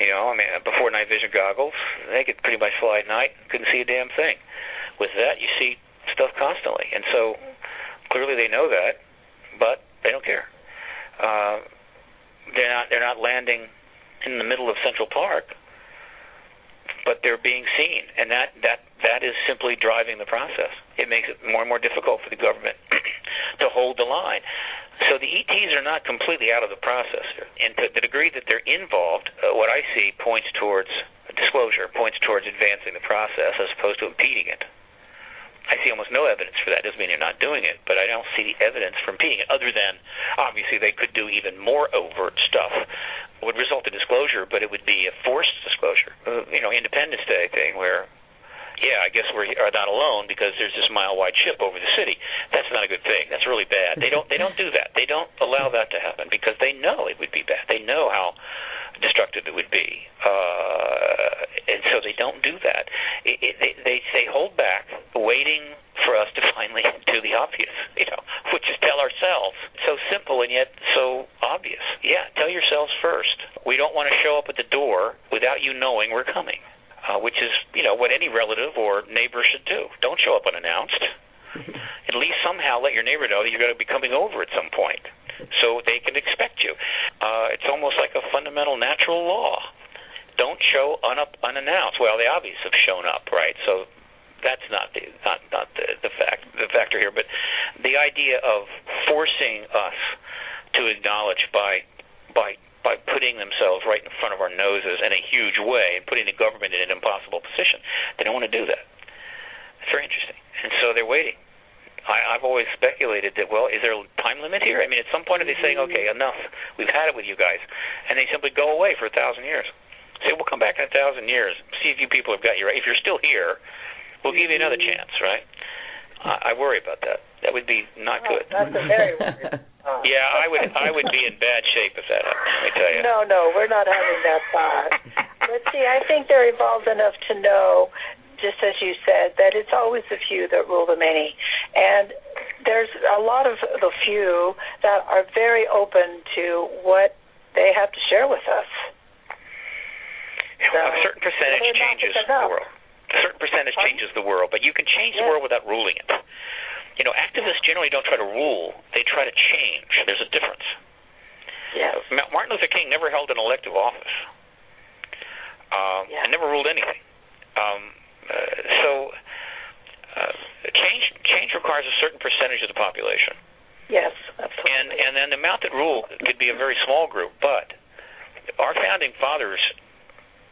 You know, I mean, before night vision goggles, they could pretty much fly at night, couldn't see a damn thing. With that, you see stuff constantly, and so clearly they know that, but they don't care. Uh, they're not they're not landing in the middle of Central Park, but they're being seen, and that that that is simply driving the process. It makes it more and more difficult for the government to hold the line. So the ETs are not completely out of the process, and to the degree that they're involved, uh, what I see points towards disclosure, points towards advancing the process as opposed to impeding it. I see almost no evidence for that. Doesn't mean they're not doing it, but I don't see the evidence for impeding it, other than obviously they could do even more overt stuff. It would result in disclosure, but it would be a forced disclosure. Uh, you know, Independence Day thing where yeah, I guess we are not alone because there's this mile wide ship over the city. That's not a good thing. That's really bad. They don't they don't do that. They don't allow that to happen because they know it would be bad. They know how destructive it would be, uh, and so they don't do that. It, it, they, they they hold back, waiting for us to finally do the obvious, you know, which is tell ourselves. So simple and yet so obvious. Yeah, tell yourselves first. We don't want to show up at the door without you knowing we're coming uh, which is you know what any relative or neighbor should do. Don't show up unannounced. At least somehow let your neighbor know that you're going to be coming over at some point, so they can expect you. Uh, it's almost like a fundamental natural law. Don't show un- unannounced. Well, the obvious have shown up, right? So that's not the not not the, the fact the factor here, but the idea of forcing us to acknowledge by by by putting themselves right in front of our noses in a huge way and putting the government in an impossible position. They don't want to do that. It's very interesting, and so they're waiting. I, I've always speculated that well, is there a time limit here? I mean, at some point, are they saying, okay, enough, we've had it with you guys, and they simply go away for a thousand years? Say, we'll come back in a thousand years, see if you people have got you right. If you're still here, we'll give you another chance, right? I, I worry about that. That would be not oh, good. That's a very uh, yeah, I would I would be in bad shape if that happened. Let me tell you. No, no, we're not having that thought. but see, I think they're evolved enough to know, just as you said, that it's always the few that rule the many, and there's a lot of the few that are very open to what they have to share with us. So, a certain percentage changes the world. A certain percentage changes the world, but you can change yes. the world without ruling it. You know, activists generally don't try to rule; they try to change. There's a difference. Yes. Martin Luther King never held an elective office, um, yes. and never ruled anything. Um, uh, so, uh, change change requires a certain percentage of the population. Yes, absolutely. And and then the amount that rule could be a very small group, but our founding fathers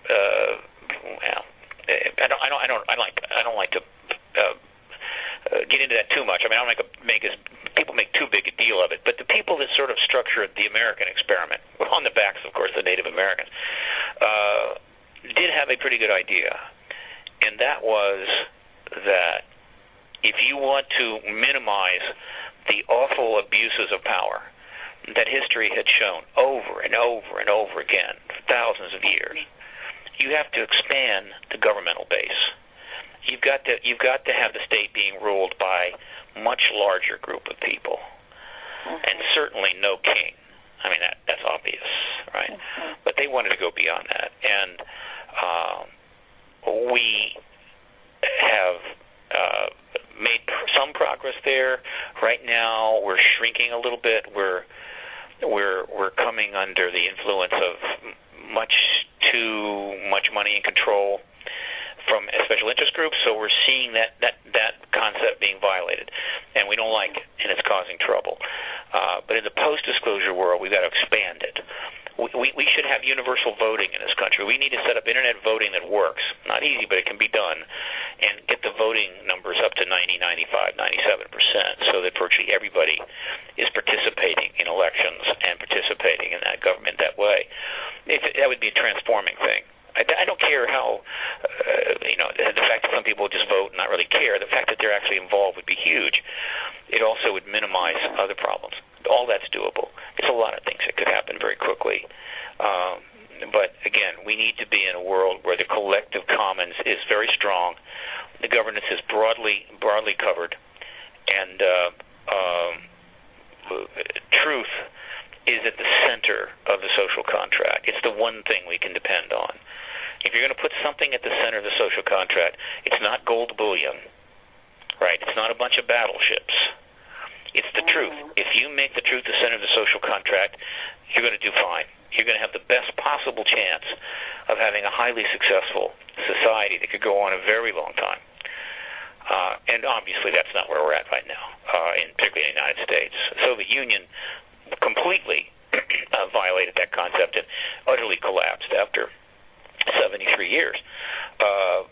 uh, well, I don't, I don't, I don't, I like, I don't like to uh, uh, get into that too much. I mean, I don't make a, make as people make too big a deal of it. But the people that sort of structured the American experiment, on the backs, of course, the Native Americans, uh, did have a pretty good idea, and that was that if you want to minimize the awful abuses of power that history had shown over and over and over again for thousands of years you have to expand the governmental base. You've got to you've got to have the state being ruled by much larger group of people, mm-hmm. and certainly no king. I mean that that's obvious, right? Mm-hmm. But they wanted to go beyond that, and uh, we have uh, made some progress there. Right now, we're shrinking a little bit. We're we're we're coming under the influence of much too much money and control from special interest groups. So we're seeing that that that concept being violated, and we don't like it, and it's causing trouble. Uh, but in the post-disclosure world, we've got to expand it. We, we, should have universal voting in this country. We need to set up internet voting that works. Not easy, but it can be done, and get the voting numbers up to 90, 95, 97 percent, so that virtually everybody is participating in elections and participating in that government that way. It, that would be a transforming thing. I, I don't care how, uh, you know, the, fact that some people just vote and not really care. The fact that they're actually involved would be huge. It also would minimize other problems. All that's doable. There's a lot of things that could happen very quickly. Um, but again, we need to be in a world where the collective commons is very strong, the governance is broadly broadly covered, and uh, um, truth is at the center of the social contract. It's the one thing we can depend on. If you're going to put something at the center of the social contract, it's not gold bullion, right? It's not a bunch of battleships. It's the truth. Mm-hmm. If you make the truth the center of the social contract, you're going to do fine. You're going to have the best possible chance of having a highly successful society that could go on a very long time. Uh, and obviously, that's not where we're at right now, uh, in particularly in the United States. The Soviet Union completely uh, violated that concept and utterly collapsed after 73 years. Uh,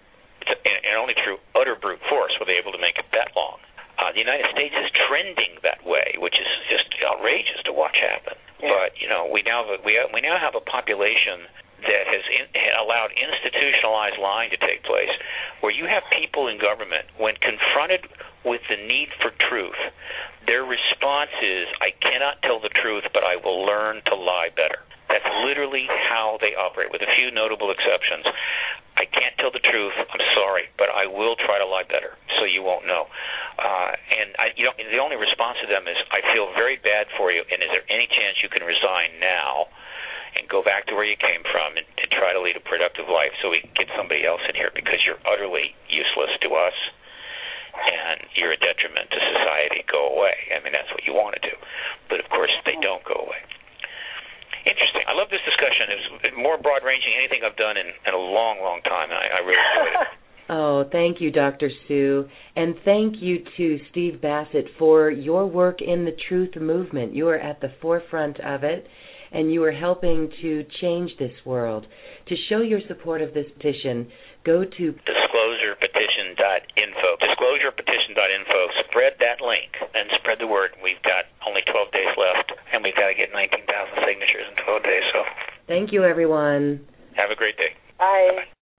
and only through utter brute force were they able to make it that long. Uh, the United States is trending that way, which is just outrageous to watch happen. Yeah. But you know, we now have a, we have, we now have a population that has in, allowed institutionalized lying to take place, where you have people in government when confronted with the need for truth, their response is, "I cannot tell the truth, but I will learn to lie better." That's literally how they operate, with a few notable exceptions. I can't tell the truth. I'm sorry, but I will try to lie better, so you won't know. Uh, and I, you know, the only response to them is, "I feel very bad for you, and is there any chance you can resign now?" and go back to where you came from and, and try to lead a productive life so we can get somebody else in here because you're utterly useless to us and you're a detriment to society. Go away. I mean, that's what you want to do. But of course, they don't go away. Interesting. I love this discussion. It was more broad ranging than anything I've done in, in a long, long time. I, I really enjoyed it. Oh, thank you, Dr. Sue. And thank you to Steve Bassett for your work in the truth movement. You are at the forefront of it, and you are helping to change this world. To show your support of this petition, go to disclosurepetition.info. Disclosurepetition.info. Spread that link and spread the word. We've got only 12 days left, and we've got to get 19,000 signatures in 12 days. So, thank you, everyone. Have a great day. Bye. Bye-bye.